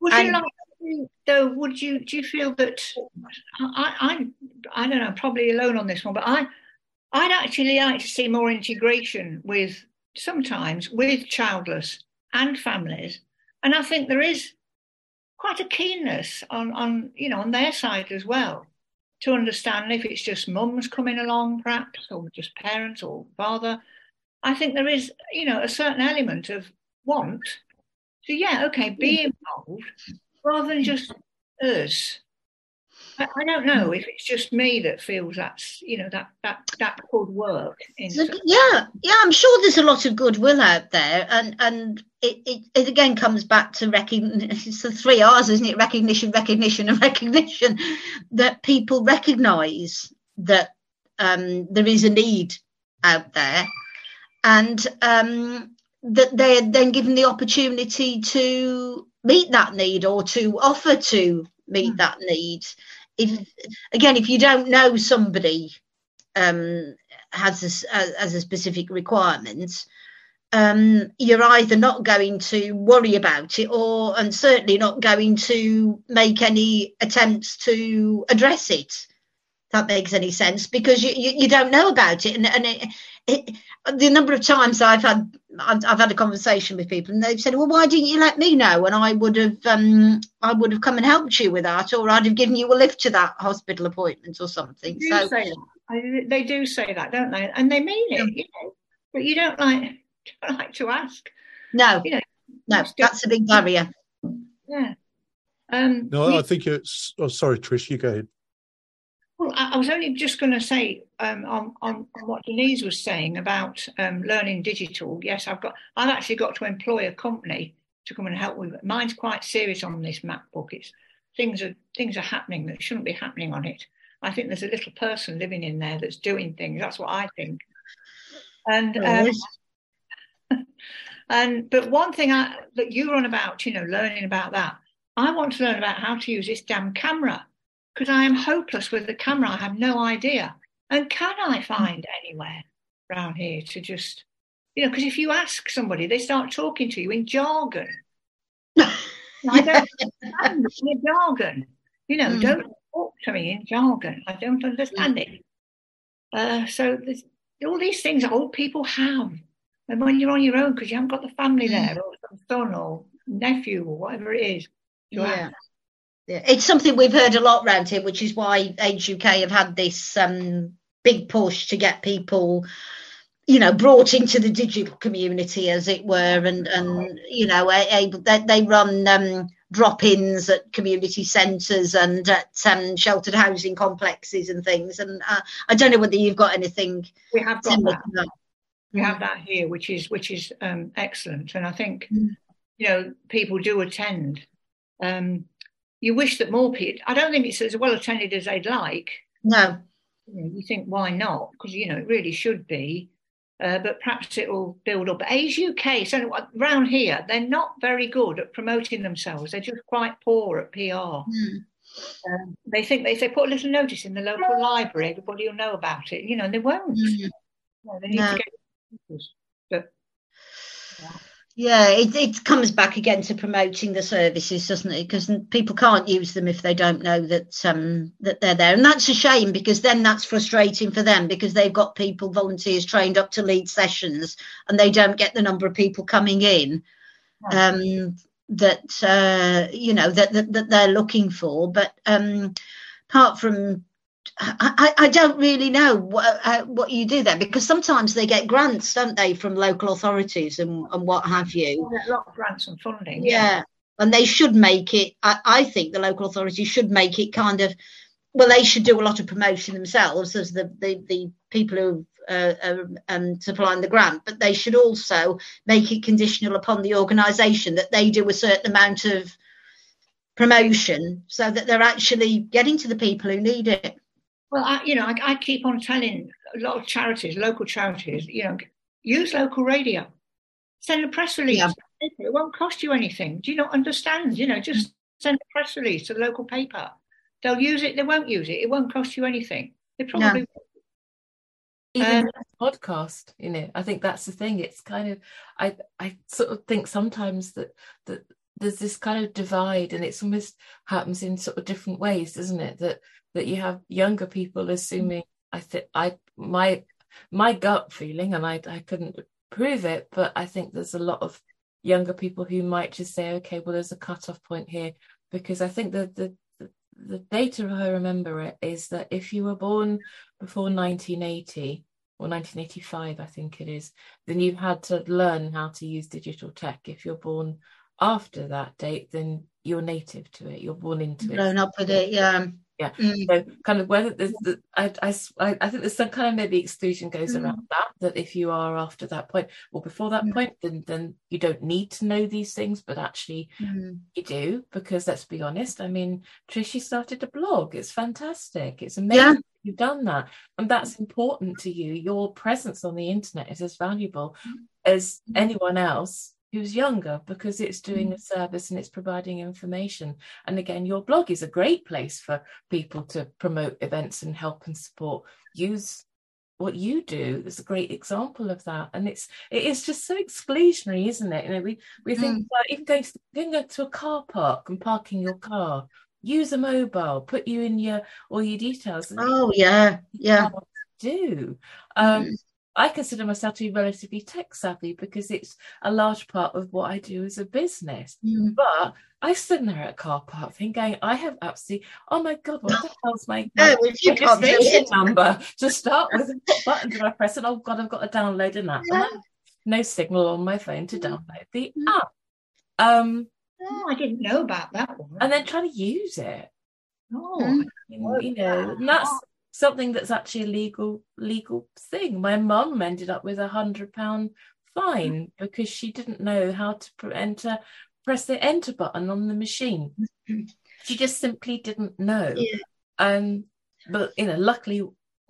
Would and, you like though? Would you do you feel that I, I I don't know, probably alone on this one, but I I'd actually like to see more integration with sometimes with childless and families, and I think there is quite a keenness on on you know on their side as well to understand if it's just mums coming along, perhaps, or just parents or father. I think there is, you know, a certain element of want So yeah, okay, be involved rather than just us. I, I don't know if it's just me that feels that's, you know, that that that could work. yeah, yeah, I'm sure there's a lot of goodwill out there, and and it, it, it again comes back to recognition. It's the three R's, isn't it? Recognition, recognition, and recognition. That people recognise that um, there is a need out there, and um, that they're then given the opportunity to meet that need or to offer to meet mm. that need. If again, if you don't know somebody um, has a, has a specific requirement, um, you're either not going to worry about it or and certainly not going to make any attempts to address it that makes any sense because you, you, you don't know about it and, and it, it, the number of times I've had I've, I've, had a conversation with people and they've said well why didn't you let me know and I would have um, I would have come and helped you with that or I'd have given you a lift to that hospital appointment or something they do so say that. they do say that don't they and they mean it yeah. you know but you don't like I like to ask. No. You know, no, that's a big barrier. Yeah. Um, No, we- I think it's. Oh, sorry, Trish, you go ahead. Well, I, was only just going to say um, on, on, on what Denise was saying about um, learning digital. Yes, I've got. I've actually got to employ a company to come and help with it. Mine's quite serious on this MacBook. It's things are things are happening that shouldn't be happening on it. I think there's a little person living in there that's doing things. That's what I think. And um, and but one thing I, that you run about, you know, learning about that. I want to learn about how to use this damn camera because I am hopeless with the camera. I have no idea. And can I find anywhere around here to just, you know, because if you ask somebody, they start talking to you in jargon. I don't understand the jargon. You know, Mm. don't talk to me in jargon. I don't understand it. Uh, so there's all these things old people have. And when you're on your own, because you haven't got the family there, or some son or nephew or whatever it is, you Yeah. have. Yeah. It's something we've heard a lot around here, which is why Age UK have had this um, big push to get people, you know, brought into the digital community, as it were, and and you know, able they, they run um, drop-ins at community centres and at um, sheltered housing complexes and things. And uh, I don't know whether you've got anything we have got similar that. to that. we have that here, which is which is um, excellent. And I think Mm. you know people do attend. Um, you wish that more people. I don't think it's as well attended as they'd like. No, You, know, you think why not? Because you know it really should be. Uh, but perhaps it will build up. Age UK, so around here, they're not very good at promoting themselves. They're just quite poor at PR. Mm. Um, they think they, if they put a little notice in the local library, everybody will know about it. You know, and they won't. Mm. No, they need No. to get. Yeah, it, it comes back again to promoting the services, doesn't it? Because people can't use them if they don't know that um, that they're there, and that's a shame because then that's frustrating for them because they've got people volunteers trained up to lead sessions and they don't get the number of people coming in um, that uh, you know that, that that they're looking for. But um, apart from I, I don't really know what, uh, what you do there because sometimes they get grants, don't they, from local authorities and, and what have you. a lot of grants and funding. Yeah. And they should make it, I, I think the local authorities should make it kind of, well, they should do a lot of promotion themselves as the, the, the people who uh, are um, supplying the grant, but they should also make it conditional upon the organisation that they do a certain amount of promotion so that they're actually getting to the people who need it. Well, I, you know, I, I keep on telling a lot of charities, local charities, you know, use local radio, send a press release. Yeah. It won't cost you anything. Do you not understand? You know, just send a press release to the local paper. They'll use it. They won't use it. It won't cost you anything. They probably. even Um, this podcast you know i think that's the thing it's kind of i i sort of think sometimes that that there's this kind of divide and it's almost happens in sort of different ways doesn't it that that you have younger people assuming mm. i think i my my gut feeling and i i couldn't prove it but i think there's a lot of younger people who might just say okay well there's a cut-off point here because i think that the the, the data i remember it is that if you were born before 1980 or 1985 i think it is then you've had to learn how to use digital tech. If you're born after that date then you're native to it. You're born into it. Grown up with it, yeah. Yeah. Mm. so kind of whether there's the, I, I, I think there's some kind of maybe exclusion goes Mm. around that that if you are after that point or before that Mm. point then then you don't need to know these things but actually Mm. you do because let's be honest i mean Trish, you started a blog it's fantastic it's amazing Yeah. you've done that and that's important to you your presence on the internet is as valuable as anyone else who's younger because it's doing a service and it's providing information and again your blog is a great place for people to promote events and help and support use what you do is a great example of that and it's it is just so exclusionary isn't it you know we we think Mm. about even going to, going to a car park and parking your car use a mobile put you in your all your details Oh, yeah, yeah. do um Mm. I consider myself to be relatively tech savvy because it's a large part of what I do as a business. Mm. But I stood there at a car park thinking, I have absolutely, oh my God, what the hell's my, No, my if you can't do registration it. number to start with? And what button do I press? And oh God, I've got to download an app. And no signal on my phone to download the Mm. app. Um, Oh, I didn't know about that one. and then trying to use it. oh, Mm. You know, and that's something that's actually a legal legal thing. My mum ended up with a hundred pound fine because she didn't know how to enter press the enter button on the machine. She just simply didn't know. Yeah. Um, but you know, luckily,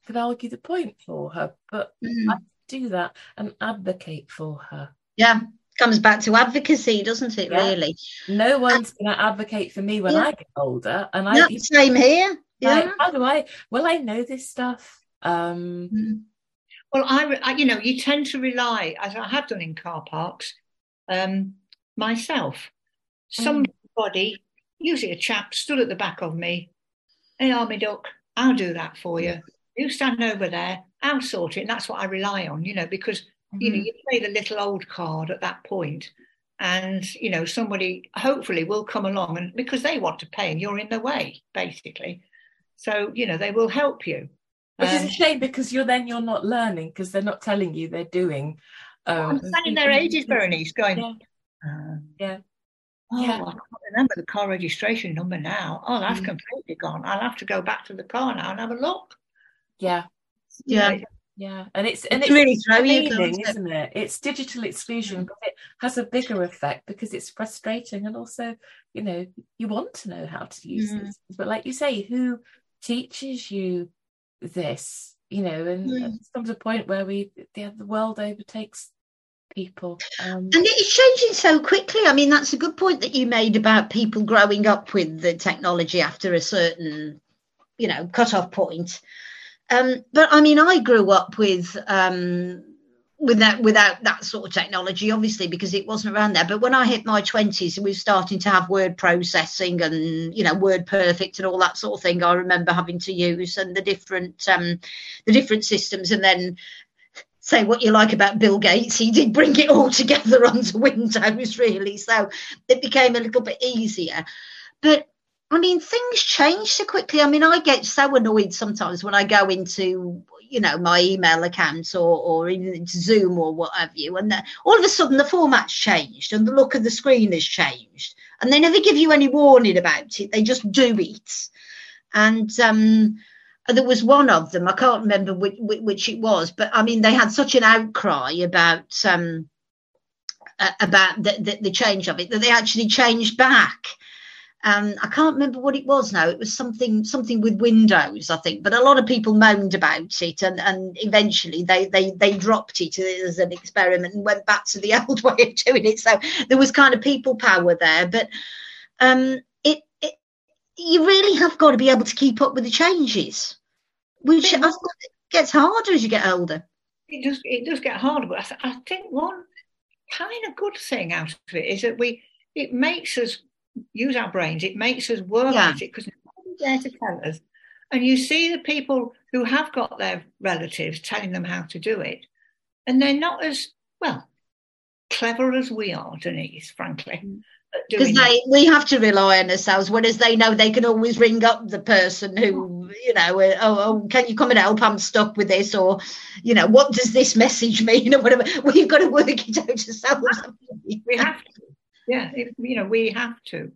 could argue the point for her. But Mm. I do that and advocate for her. Yeah, comes back to advocacy, doesn't it? Yeah. Really? No one's going to advocate for me when Yeah. I get older, and I be same here. Like, Yeah. how do I? Will I know this stuff? Um, Mm. Well, I, I- you know, you tend to rely, as I have done in car parks, um, myself. Somebody, usually a chap, stood at the back of me. Hey, Army Duck, I'll do that for you. You stand over there, I'll sort it. And that's what I rely on, you know, because, you know, you play the little old card at that point and, you know, somebody hopefully will come along and because they want to pay and you're in the way, basically. So, you know, they will help you. which is Um, a shame because you're then you're not learning because they're not telling you they're doing. Um, I'm standing there ages, Berenice, going, Yeah. uh, Yeah. Oh, Yeah. I can't remember the car registration number now. Oh, that's Mm. completely gone. I'll have to go back to the car now and have a look. Yeah, Yeah. You yeah, and it's and It's it's really throw you, feeling, can't it? isn't it? It's digital exclusion, but it has a bigger effect because it's frustrating and also, you know, you want to know how to use Mm. this. But like you say, who teaches you this? You know, and Mm. comes a point where we the, the world overtakes people. Um, And it's changing so quickly. I mean, that's a good point that you made about people growing up with the technology after a certain, you know, cut-off point. Um, but I mean, I grew up with um, without without that sort of technology, obviously, because it wasn't around there. But when I hit my twenties, we were starting to have word processing and you know, WordPerfect and all that sort of thing. I remember having to use and the different um, the different systems, and then say what you like about Bill Gates, he did bring it all together onto Windows, really. So it became a little bit easier. But I mean, things change so quickly. I mean, I get so annoyed sometimes when I go into, you know, my email account or, or even Zoom or what have you, and the, all of a sudden the format's changed and the look of the screen has changed, and they never give you any warning about it. They just do it, and um, there was one of them. I can't remember which, which it was, but I mean, they had such an outcry about um, about the, the, the change of it that they actually changed back. Um, I can't remember what it was now. It was something something with Windows, I think. But a lot of people moaned about it, and, and eventually they, they they dropped it as an experiment and went back to the old way of doing it. So there was kind of people power there, but um, it, it you really have got to be able to keep up with the changes, which I gets harder as you get older. it does it does get harder, but I, th- I think one kind of good thing out of it is that we it makes us use our brains. It makes us work Yeah. at it because nobody's there to tell us. And you see the people who have got their relatives telling them how to do it, and they're not as well clever as we are, Denise. Frankly, because they it. we have to rely on ourselves whereas they know they can always ring up the person who you know uh, oh, oh can you come and help i'm stuck with this or you know what does this message mean or whatever we've got to work it out ourselves We have to. Yeah, you know, we have to.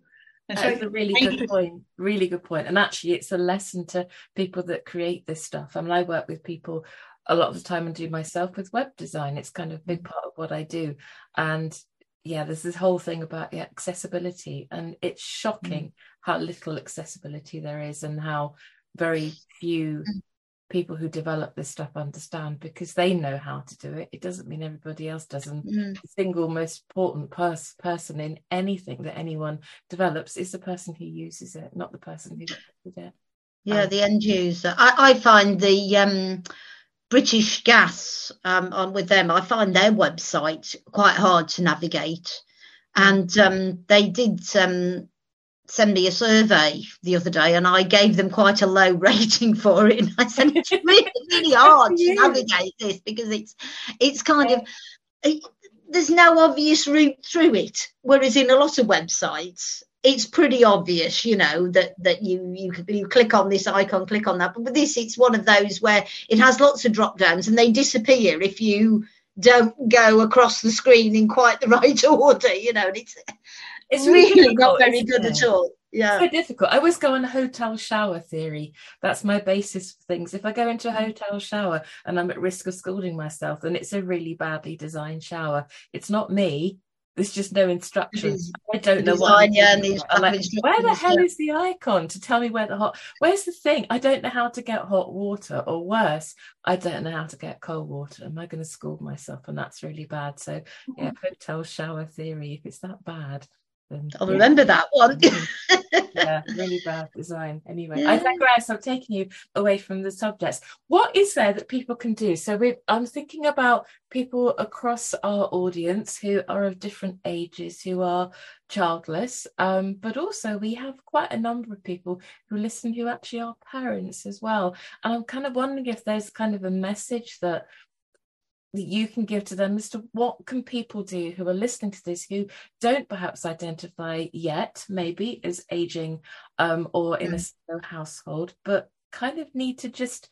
And so That's a really good point. Really good point. And actually, it's a lesson to people that create this stuff. I mean, I work with people a lot of the time and do myself with web design. It's kind of a big mm. part of what I do. And yeah, there's this whole thing about the accessibility, and it's shocking mm. how little accessibility there is and how very few mm. People who develop this stuff understand because they know how to do it. It doesn't mean everybody else does. And Mm. the single most important pers- person in anything that anyone develops is the person who uses it, not the person who developed it. yeah Um, the end user i, I find the um british gas um on with them i find their website quite hard to navigate and um they did um send me a survey the other day and I gave them quite a low rating for it. And I said it's really, really hard to navigate this because it's it's kind of it, there's no obvious route through it. Whereas in a lot of websites, it's pretty obvious, you know, that that you you you click on this icon, click on that. But with this, it's one of those where it has lots of drop downs and they disappear if you don't go across the screen in quite the right order, you know. And it's it's really not very good it? at all. Yeah. It's so difficult. I always go on hotel shower theory. That's my basis for things. If I go into a Mm. hotel shower and I'm at risk of scalding myself, then it's a really badly designed shower. It's not me. There's just no instructions. I don't know what. Yeah, and doing. I'm like, where the hell is the icon to tell me where the hot? Where's the thing? I don't know how to get hot water, or worse, I don't know how to get cold water. Am I going to scald myself? And that's really bad. So yeah, hotel shower theory. If it's that bad, I'll yeah remember that one. yeah, really bad design. Anyway, Yeah. I digress. I'm taking you away from the subjects. What is there that people can do? So we I'm thinking about people across our audience who are of different ages, who are childless, um, but also we have quite a number of people who listen who actually are parents as well. And I'm kind of wondering if there's kind of a message that that you can give to them as to what can people do who are listening to this who don't perhaps identify yet maybe as aging um, or in a household but kind of need to just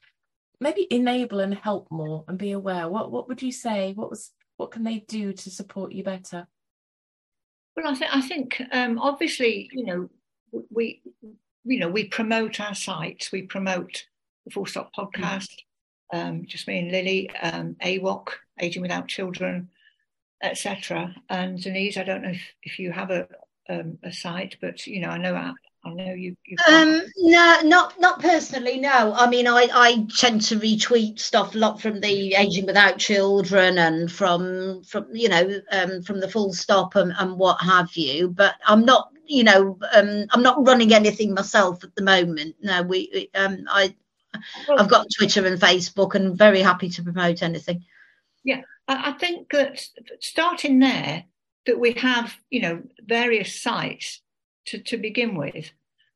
maybe enable and help more and be aware. What what would you say? What was what can they do to support you better? Well, I think I think um, obviously you know we you know we promote our sites, we promote the Full Stop podcast, um, just me and Lilley, um, AWOC, Aging Without Children, etc. And Denise, I don't know if, if you have a um, a site, but you know I know I, I know you. Um, no, not not personally. No, I mean, I I tend to retweet stuff a lot from the Aging Without Children and from from you know um, from the Full Stop and, and what have you. But I'm not, you know, um, I'm not running anything myself at the moment. No, we, um, I I've got Twitter and Facebook, and very happy to promote anything. Yeah, I think that starting there, that we have, you know, various sites to, to begin with.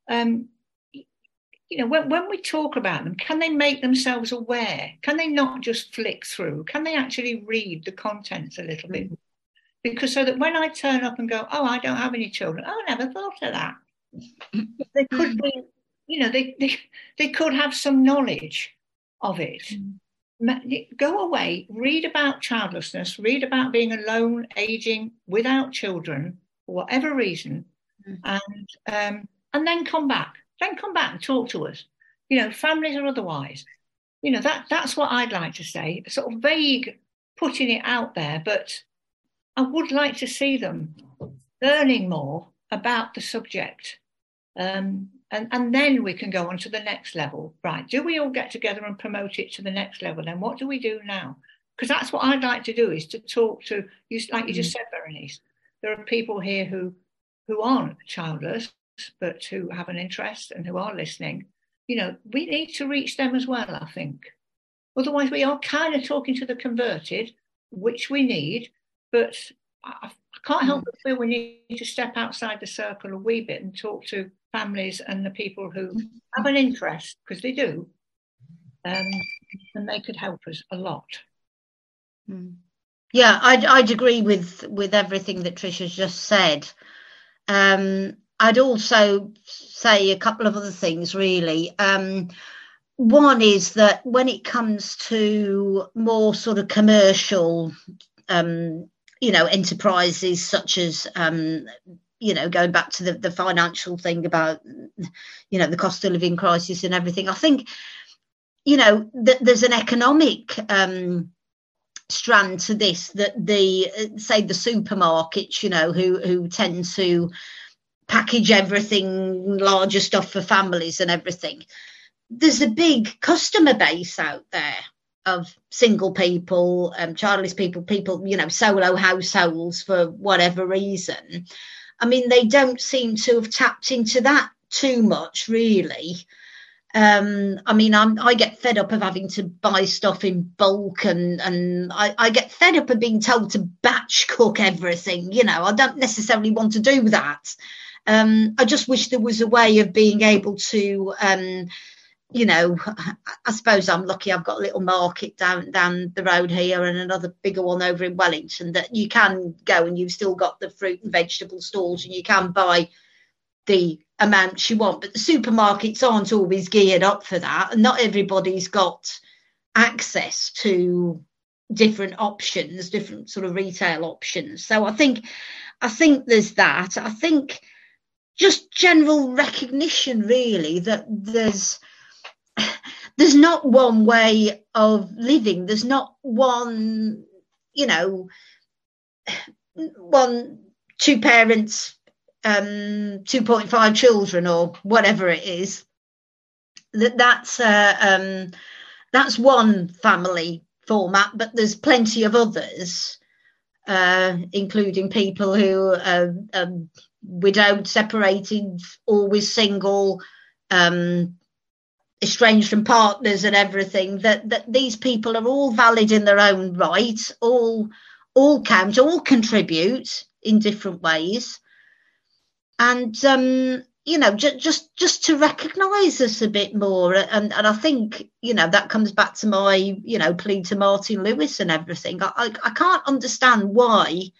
Um, you know, when, when we talk about them, can they make themselves aware? Can they not just flick through? Can they actually read the contents a little bit? Because so that when I turn up and go, oh, I don't have any children, oh, I never thought of that. they could be, you know, they, they, they could have some knowledge of it ma- go away, read about childlessness, read about being alone, aging, without children, for whatever reason, Mm. and um, and then come back. Then come back and talk to us. You know, families or otherwise. You know that that's what I'd like to say. Sort of vague, putting it out there, but I would like to see them learning more about the subject. Um, and, and then we can go on to the next level. Right. Do we all get together and promote it to the next level? Then what do we do now? Because that's what I'd like to do is to talk to you, like you just mm. said, Berenice. There are people here who who aren't childless, but who have an interest and who are listening. You know, we need to reach them as well, I think. Otherwise, we are kind of talking to the converted, which we need, but I, I can't help but feel we need to step outside the circle a wee bit and talk to families and the people who have an interest, because they do, um, and they could help us a lot. Yeah, I'd I'd agree with with everything that Trisha's just said. Um, I'd also say a couple of other things really. Um, one is that when it comes to more sort of commercial, um, you know, enterprises such as, um, you know, going back to the, the financial thing about, you know, the cost of living crisis and everything, I think, you know, that there's an economic um, strand to this that the uh, say the supermarkets, you know, who who tend to package everything, larger stuff for families and everything. There's a big customer base out there of single people, um, childless people, people, you know, solo households for whatever reason. I mean, they don't seem to have tapped into that too much, really. Um, I mean, I'm, I get fed up of having to buy stuff in bulk, and and I, I get fed up of being told to batch cook everything. You know, I don't necessarily want to do that. Um, I just wish there was a way of being able to, um, you know, I suppose I'm lucky. I've got a little market down down the road here, and another bigger one over in Wellington that you can go and you've still got the fruit and vegetable stalls, and you can buy the amounts you want. But the supermarkets aren't always geared up for that, and not everybody's got access to different options, different sort of retail options. So I think I think there's that. I think just general recognition, really, that there's there's not one way of living. There's not one, you know, one two parents, um, two point five children, or whatever it is. That that's uh, um, that's one family format, but there's plenty of others, uh, including people who are um, widowed, separated, always single, um, estranged from partners and everything. That that these people are all valid in their own right, all all count, all contribute in different ways, and um, you know, just just just to recognise us a bit more, and and I think you know that comes back to my you know plea to Martin Lewis and everything. I I, I can't understand why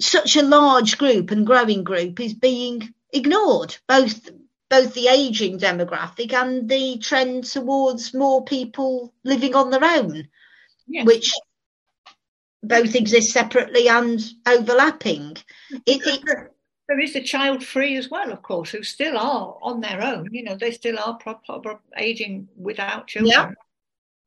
such a large group and growing group is being ignored, both both the aging demographic and the trend towards more people living on their own, yes. which both exist separately and overlapping. It, it, there is the child free as well, of course, who still are on their own. You know, they still are proper aging without children. Yeah.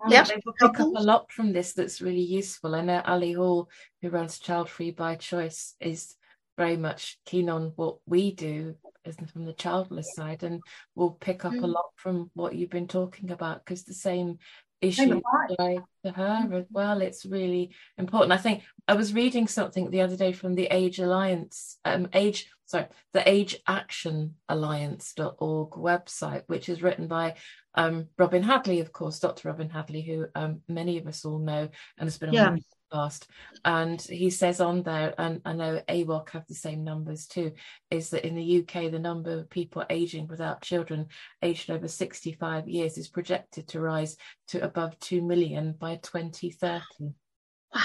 Um, yeah. They pick up a lot from this that's really useful. I know Ali Hall, who runs Child Free by Choice, is very much keen on what we do from the childless side and we'll pick up mm. a lot from what you've been talking about because the same issue apply to her as well. It's really important. I think I was reading something the other day from the Age Alliance, um, Age, sorry, the Age Action Alliance.org website, which is written by um, Robin Hadley, of course, Dr. Robin Hadley, who um, many of us all know and has been yeah. Podcast. And he says on there, and I know AWOC have the same numbers too, is that in the UK, the number of people aging without children aged over 65 years is projected to rise to above 2 million by 2030. Wow.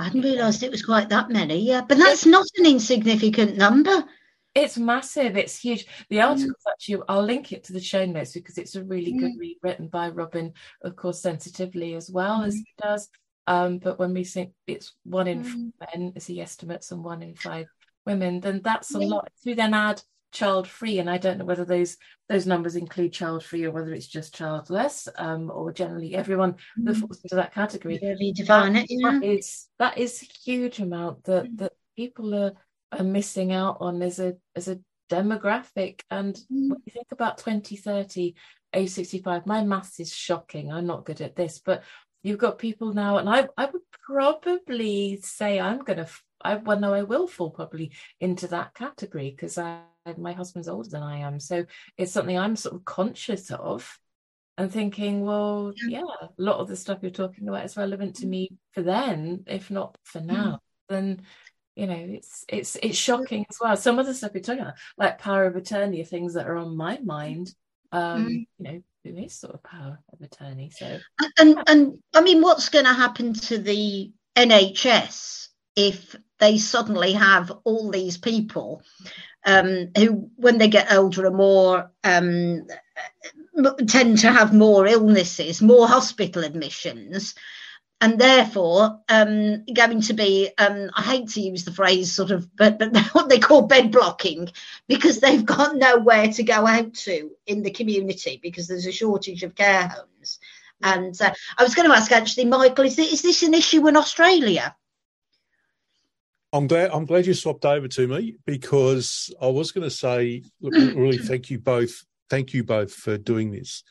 I hadn't realised it was quite that many. Yeah, but that's not an insignificant number. It's massive. It's huge. The article mm. actually, I'll link it to the show notes because it's a really mm. good read written by Robin, of course, sensitively as well mm. as he does. Um, but when we think it's one in mm. men is the estimates and one in five women, then that's a lot. If you then add child free, and I don't know whether those those numbers include child free or whether it's just childless, um, or generally everyone mm. that falls into that category. Really define it. Yeah. That is that is a huge amount that mm. that people are are missing out on as a as a demographic. And mm. when you think about 2030, age 65, my maths is shocking. I'm not good at this, but you've got people now, and I I would probably say I'm gonna I well no I will fall probably into that category because I my husband's older than I am, so it's something I'm sort of conscious of. And thinking, well, yeah, a lot of the stuff you're talking about is relevant to me for then, if not for now. Mm. Then you know it's it's it's shocking as well some of the stuff you're talking about like power of attorney are things that are on my mind um mm. you know who is sort of power of attorney. So and and I mean, what's going to happen to the NHS if they suddenly have all these people um, who, when they get older, are more um, tend to have more illnesses, more hospital admissions, and therefore um, going to be um, I hate to use the phrase sort of but, but what they call bed blocking because they've got nowhere to go out to in the community because there's a shortage of care homes. And uh, I was going to ask actually Michael is this, is this an issue in Australia? I'm glad I'm glad you swapped over to me because I was going to say look, really thank you both thank you both for doing this.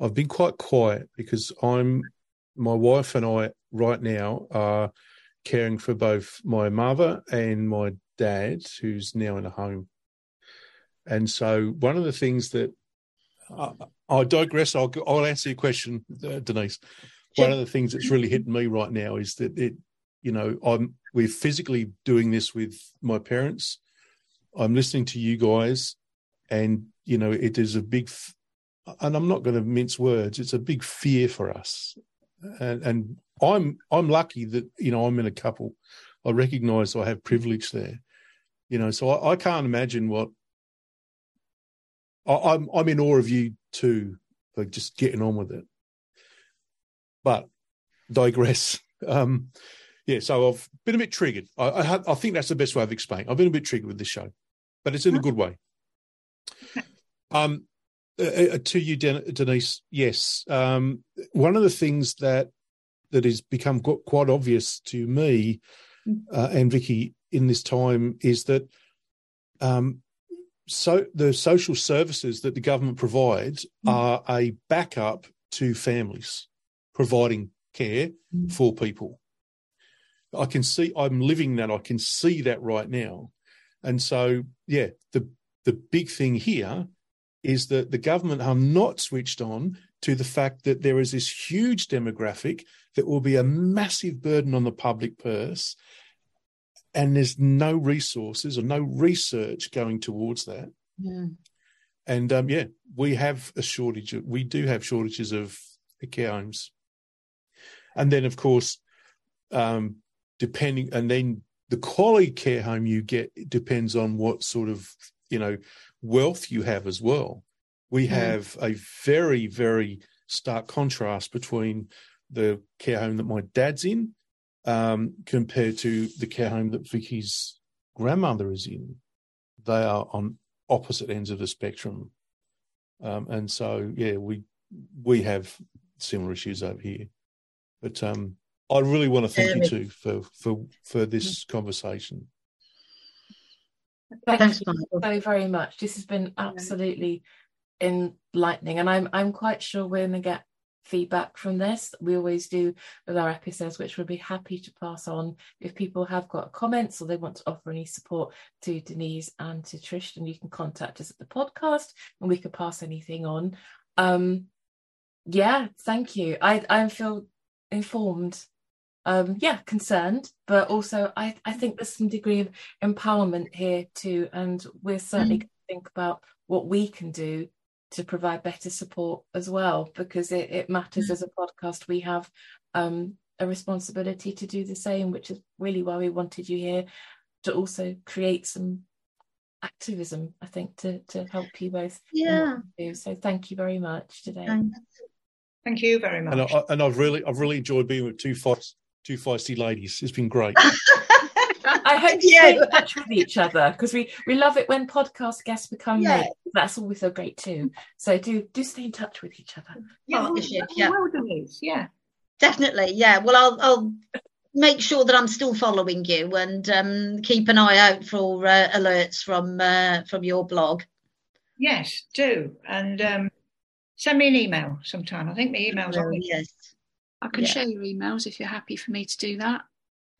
I've been quite quiet because I'm my wife and I right now are caring for both my mother and my dad, who's now in a home. And so, one of the things that I, I digress. I'll, I'll answer your question, uh, Denise. One of the things that's really hitting me right now is that it, you know, I'm we're physically doing this with my parents. I'm listening to you guys, and you know, it is a big, and I'm not going to mince words. It's a big fear for us and, and I'm I'm lucky that you know I'm in a couple. I recognise I have privilege there, you know. So I, I can't imagine what I, I'm. I'm in awe of you too for just getting on with it. But digress. Um, yeah, so I've been a bit triggered. I, I, I think that's the best way of explaining. I've been a bit triggered with this show, but it's in a good way. Um, uh, uh, to you, Denise, yes. Um, one of the things that that has become quite obvious to me mm. uh, and Vicky in this time is that um, so the social services that the government provides mm. are a backup to families providing care mm. for people. I can see I'm living that. I can see that right now. And so, yeah, the the big thing here is that the government are not switched on to the fact that there is this huge demographic that will be a massive burden on the public purse. And there's no resources or no research going towards that. Yeah. And um, yeah, we have a shortage. Of, we do have shortages of care homes. And then, of course, um, depending, and then the quality care home you get depends on what sort of you know wealth you have as well. We have a very, very stark contrast between the care home that my dad's in um, compared to the care home that Vicky's grandmother is in. They are on opposite ends of the spectrum. Um, and so, yeah, we we have similar issues over here. But um, I really want to thank you too for for for this conversation. Thank Thanks, you so very much. This has been absolutely enlightening, and I'm I'm quite sure we're going to get feedback from this. We always do with our episodes, which we'll be happy to pass on if people have got comments or they want to offer any support to Denise and to Trish. And you can contact us at the podcast, and we could pass anything on. Um, yeah, thank you. I I feel informed um, yeah, concerned, but also I, I think there's some degree of empowerment here too, and we're certainly mm. going to think about what we can do to provide better support as well, because it, it matters mm. as a podcast. We have um, a responsibility to do the same, which is really why we wanted you here to also create some activism. I think to to help you both. Yeah. So thank you very much today. Thanks. Thank you very much. And, I, and I've really, I've really enjoyed being with two fox two feisty ladies. It's been great. I hope you stay in touch with each other because we, we love it when podcast guests become yeah. mates. That's always so great too. So do do stay in touch with each other. Yeah, yeah. Well, yeah. Definitely, yeah. Well, I'll I'll make sure that I'm still following you and um, keep an eye out for uh, alerts from uh, from your blog. Yes, do and um, send me an email sometime. I think the email's on. Yes. I can yeah. share your emails if you're happy for me to do that.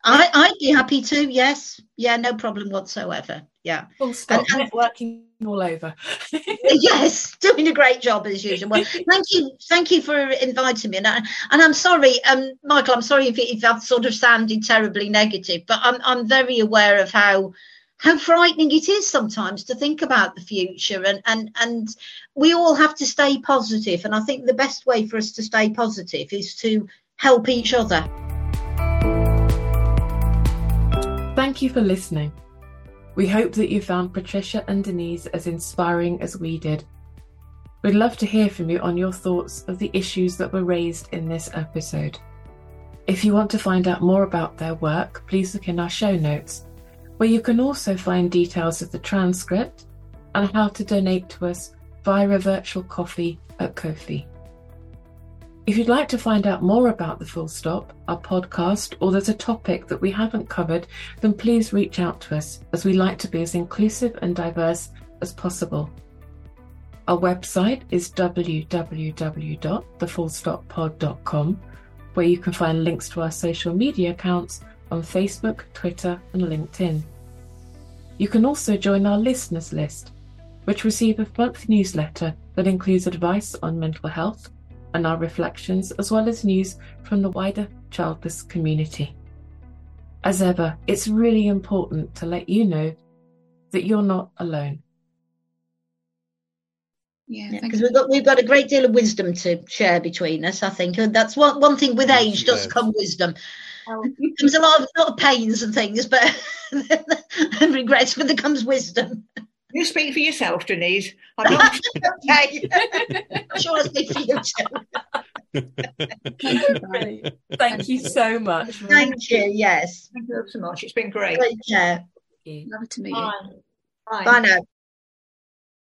I, I'd be happy to, yes. Yeah, no problem whatsoever. Yeah. Full stop. And, and networking all over. yes, doing a great job as usual. Well, thank you, thank you for inviting me. And, I, and I'm sorry, um, Michael. I'm sorry if, if I've sort of sounded terribly negative, but I'm I'm very aware of how how frightening it is sometimes to think about the future and and and we all have to stay positive and i think the best way for us to stay positive is to help each other thank you for listening. We hope that you found patricia and denise as inspiring as we did. We'd love to hear from you on your thoughts of the issues that were raised in this episode. If you want to find out more about their work please look in our show notes where you can also find details of the transcript and how to donate to us via a virtual coffee at Ko-fi. If you'd like to find out more about the Full Stop, our podcast, or there's a topic that we haven't covered, then please reach out to us as we like to be as inclusive and diverse as possible. Our website is www.thefullstoppod.com, where you can find links to our social media accounts on Facebook, Twitter, and LinkedIn. You can also join our listeners list, which receive a monthly newsletter that includes advice on mental health and our reflections, as well as news from the wider childless community. As ever, it's really important to let you know that you're not alone. Yeah, because yeah, we've got we've got a great deal of wisdom to share between us. I think and that's one one thing with age does come wisdom. Oh. There's a lot of, lot of pains and things, but and regrets, but there comes wisdom. You speak for yourself, Denise. I'm not okay. I'm sure I speak for you too. Thank you, Brilliant. Thank you so much. Thank you. Yes. Thank you so much. It's been great. Take care. Lovely to meet you. Bye. Bye. Bye now.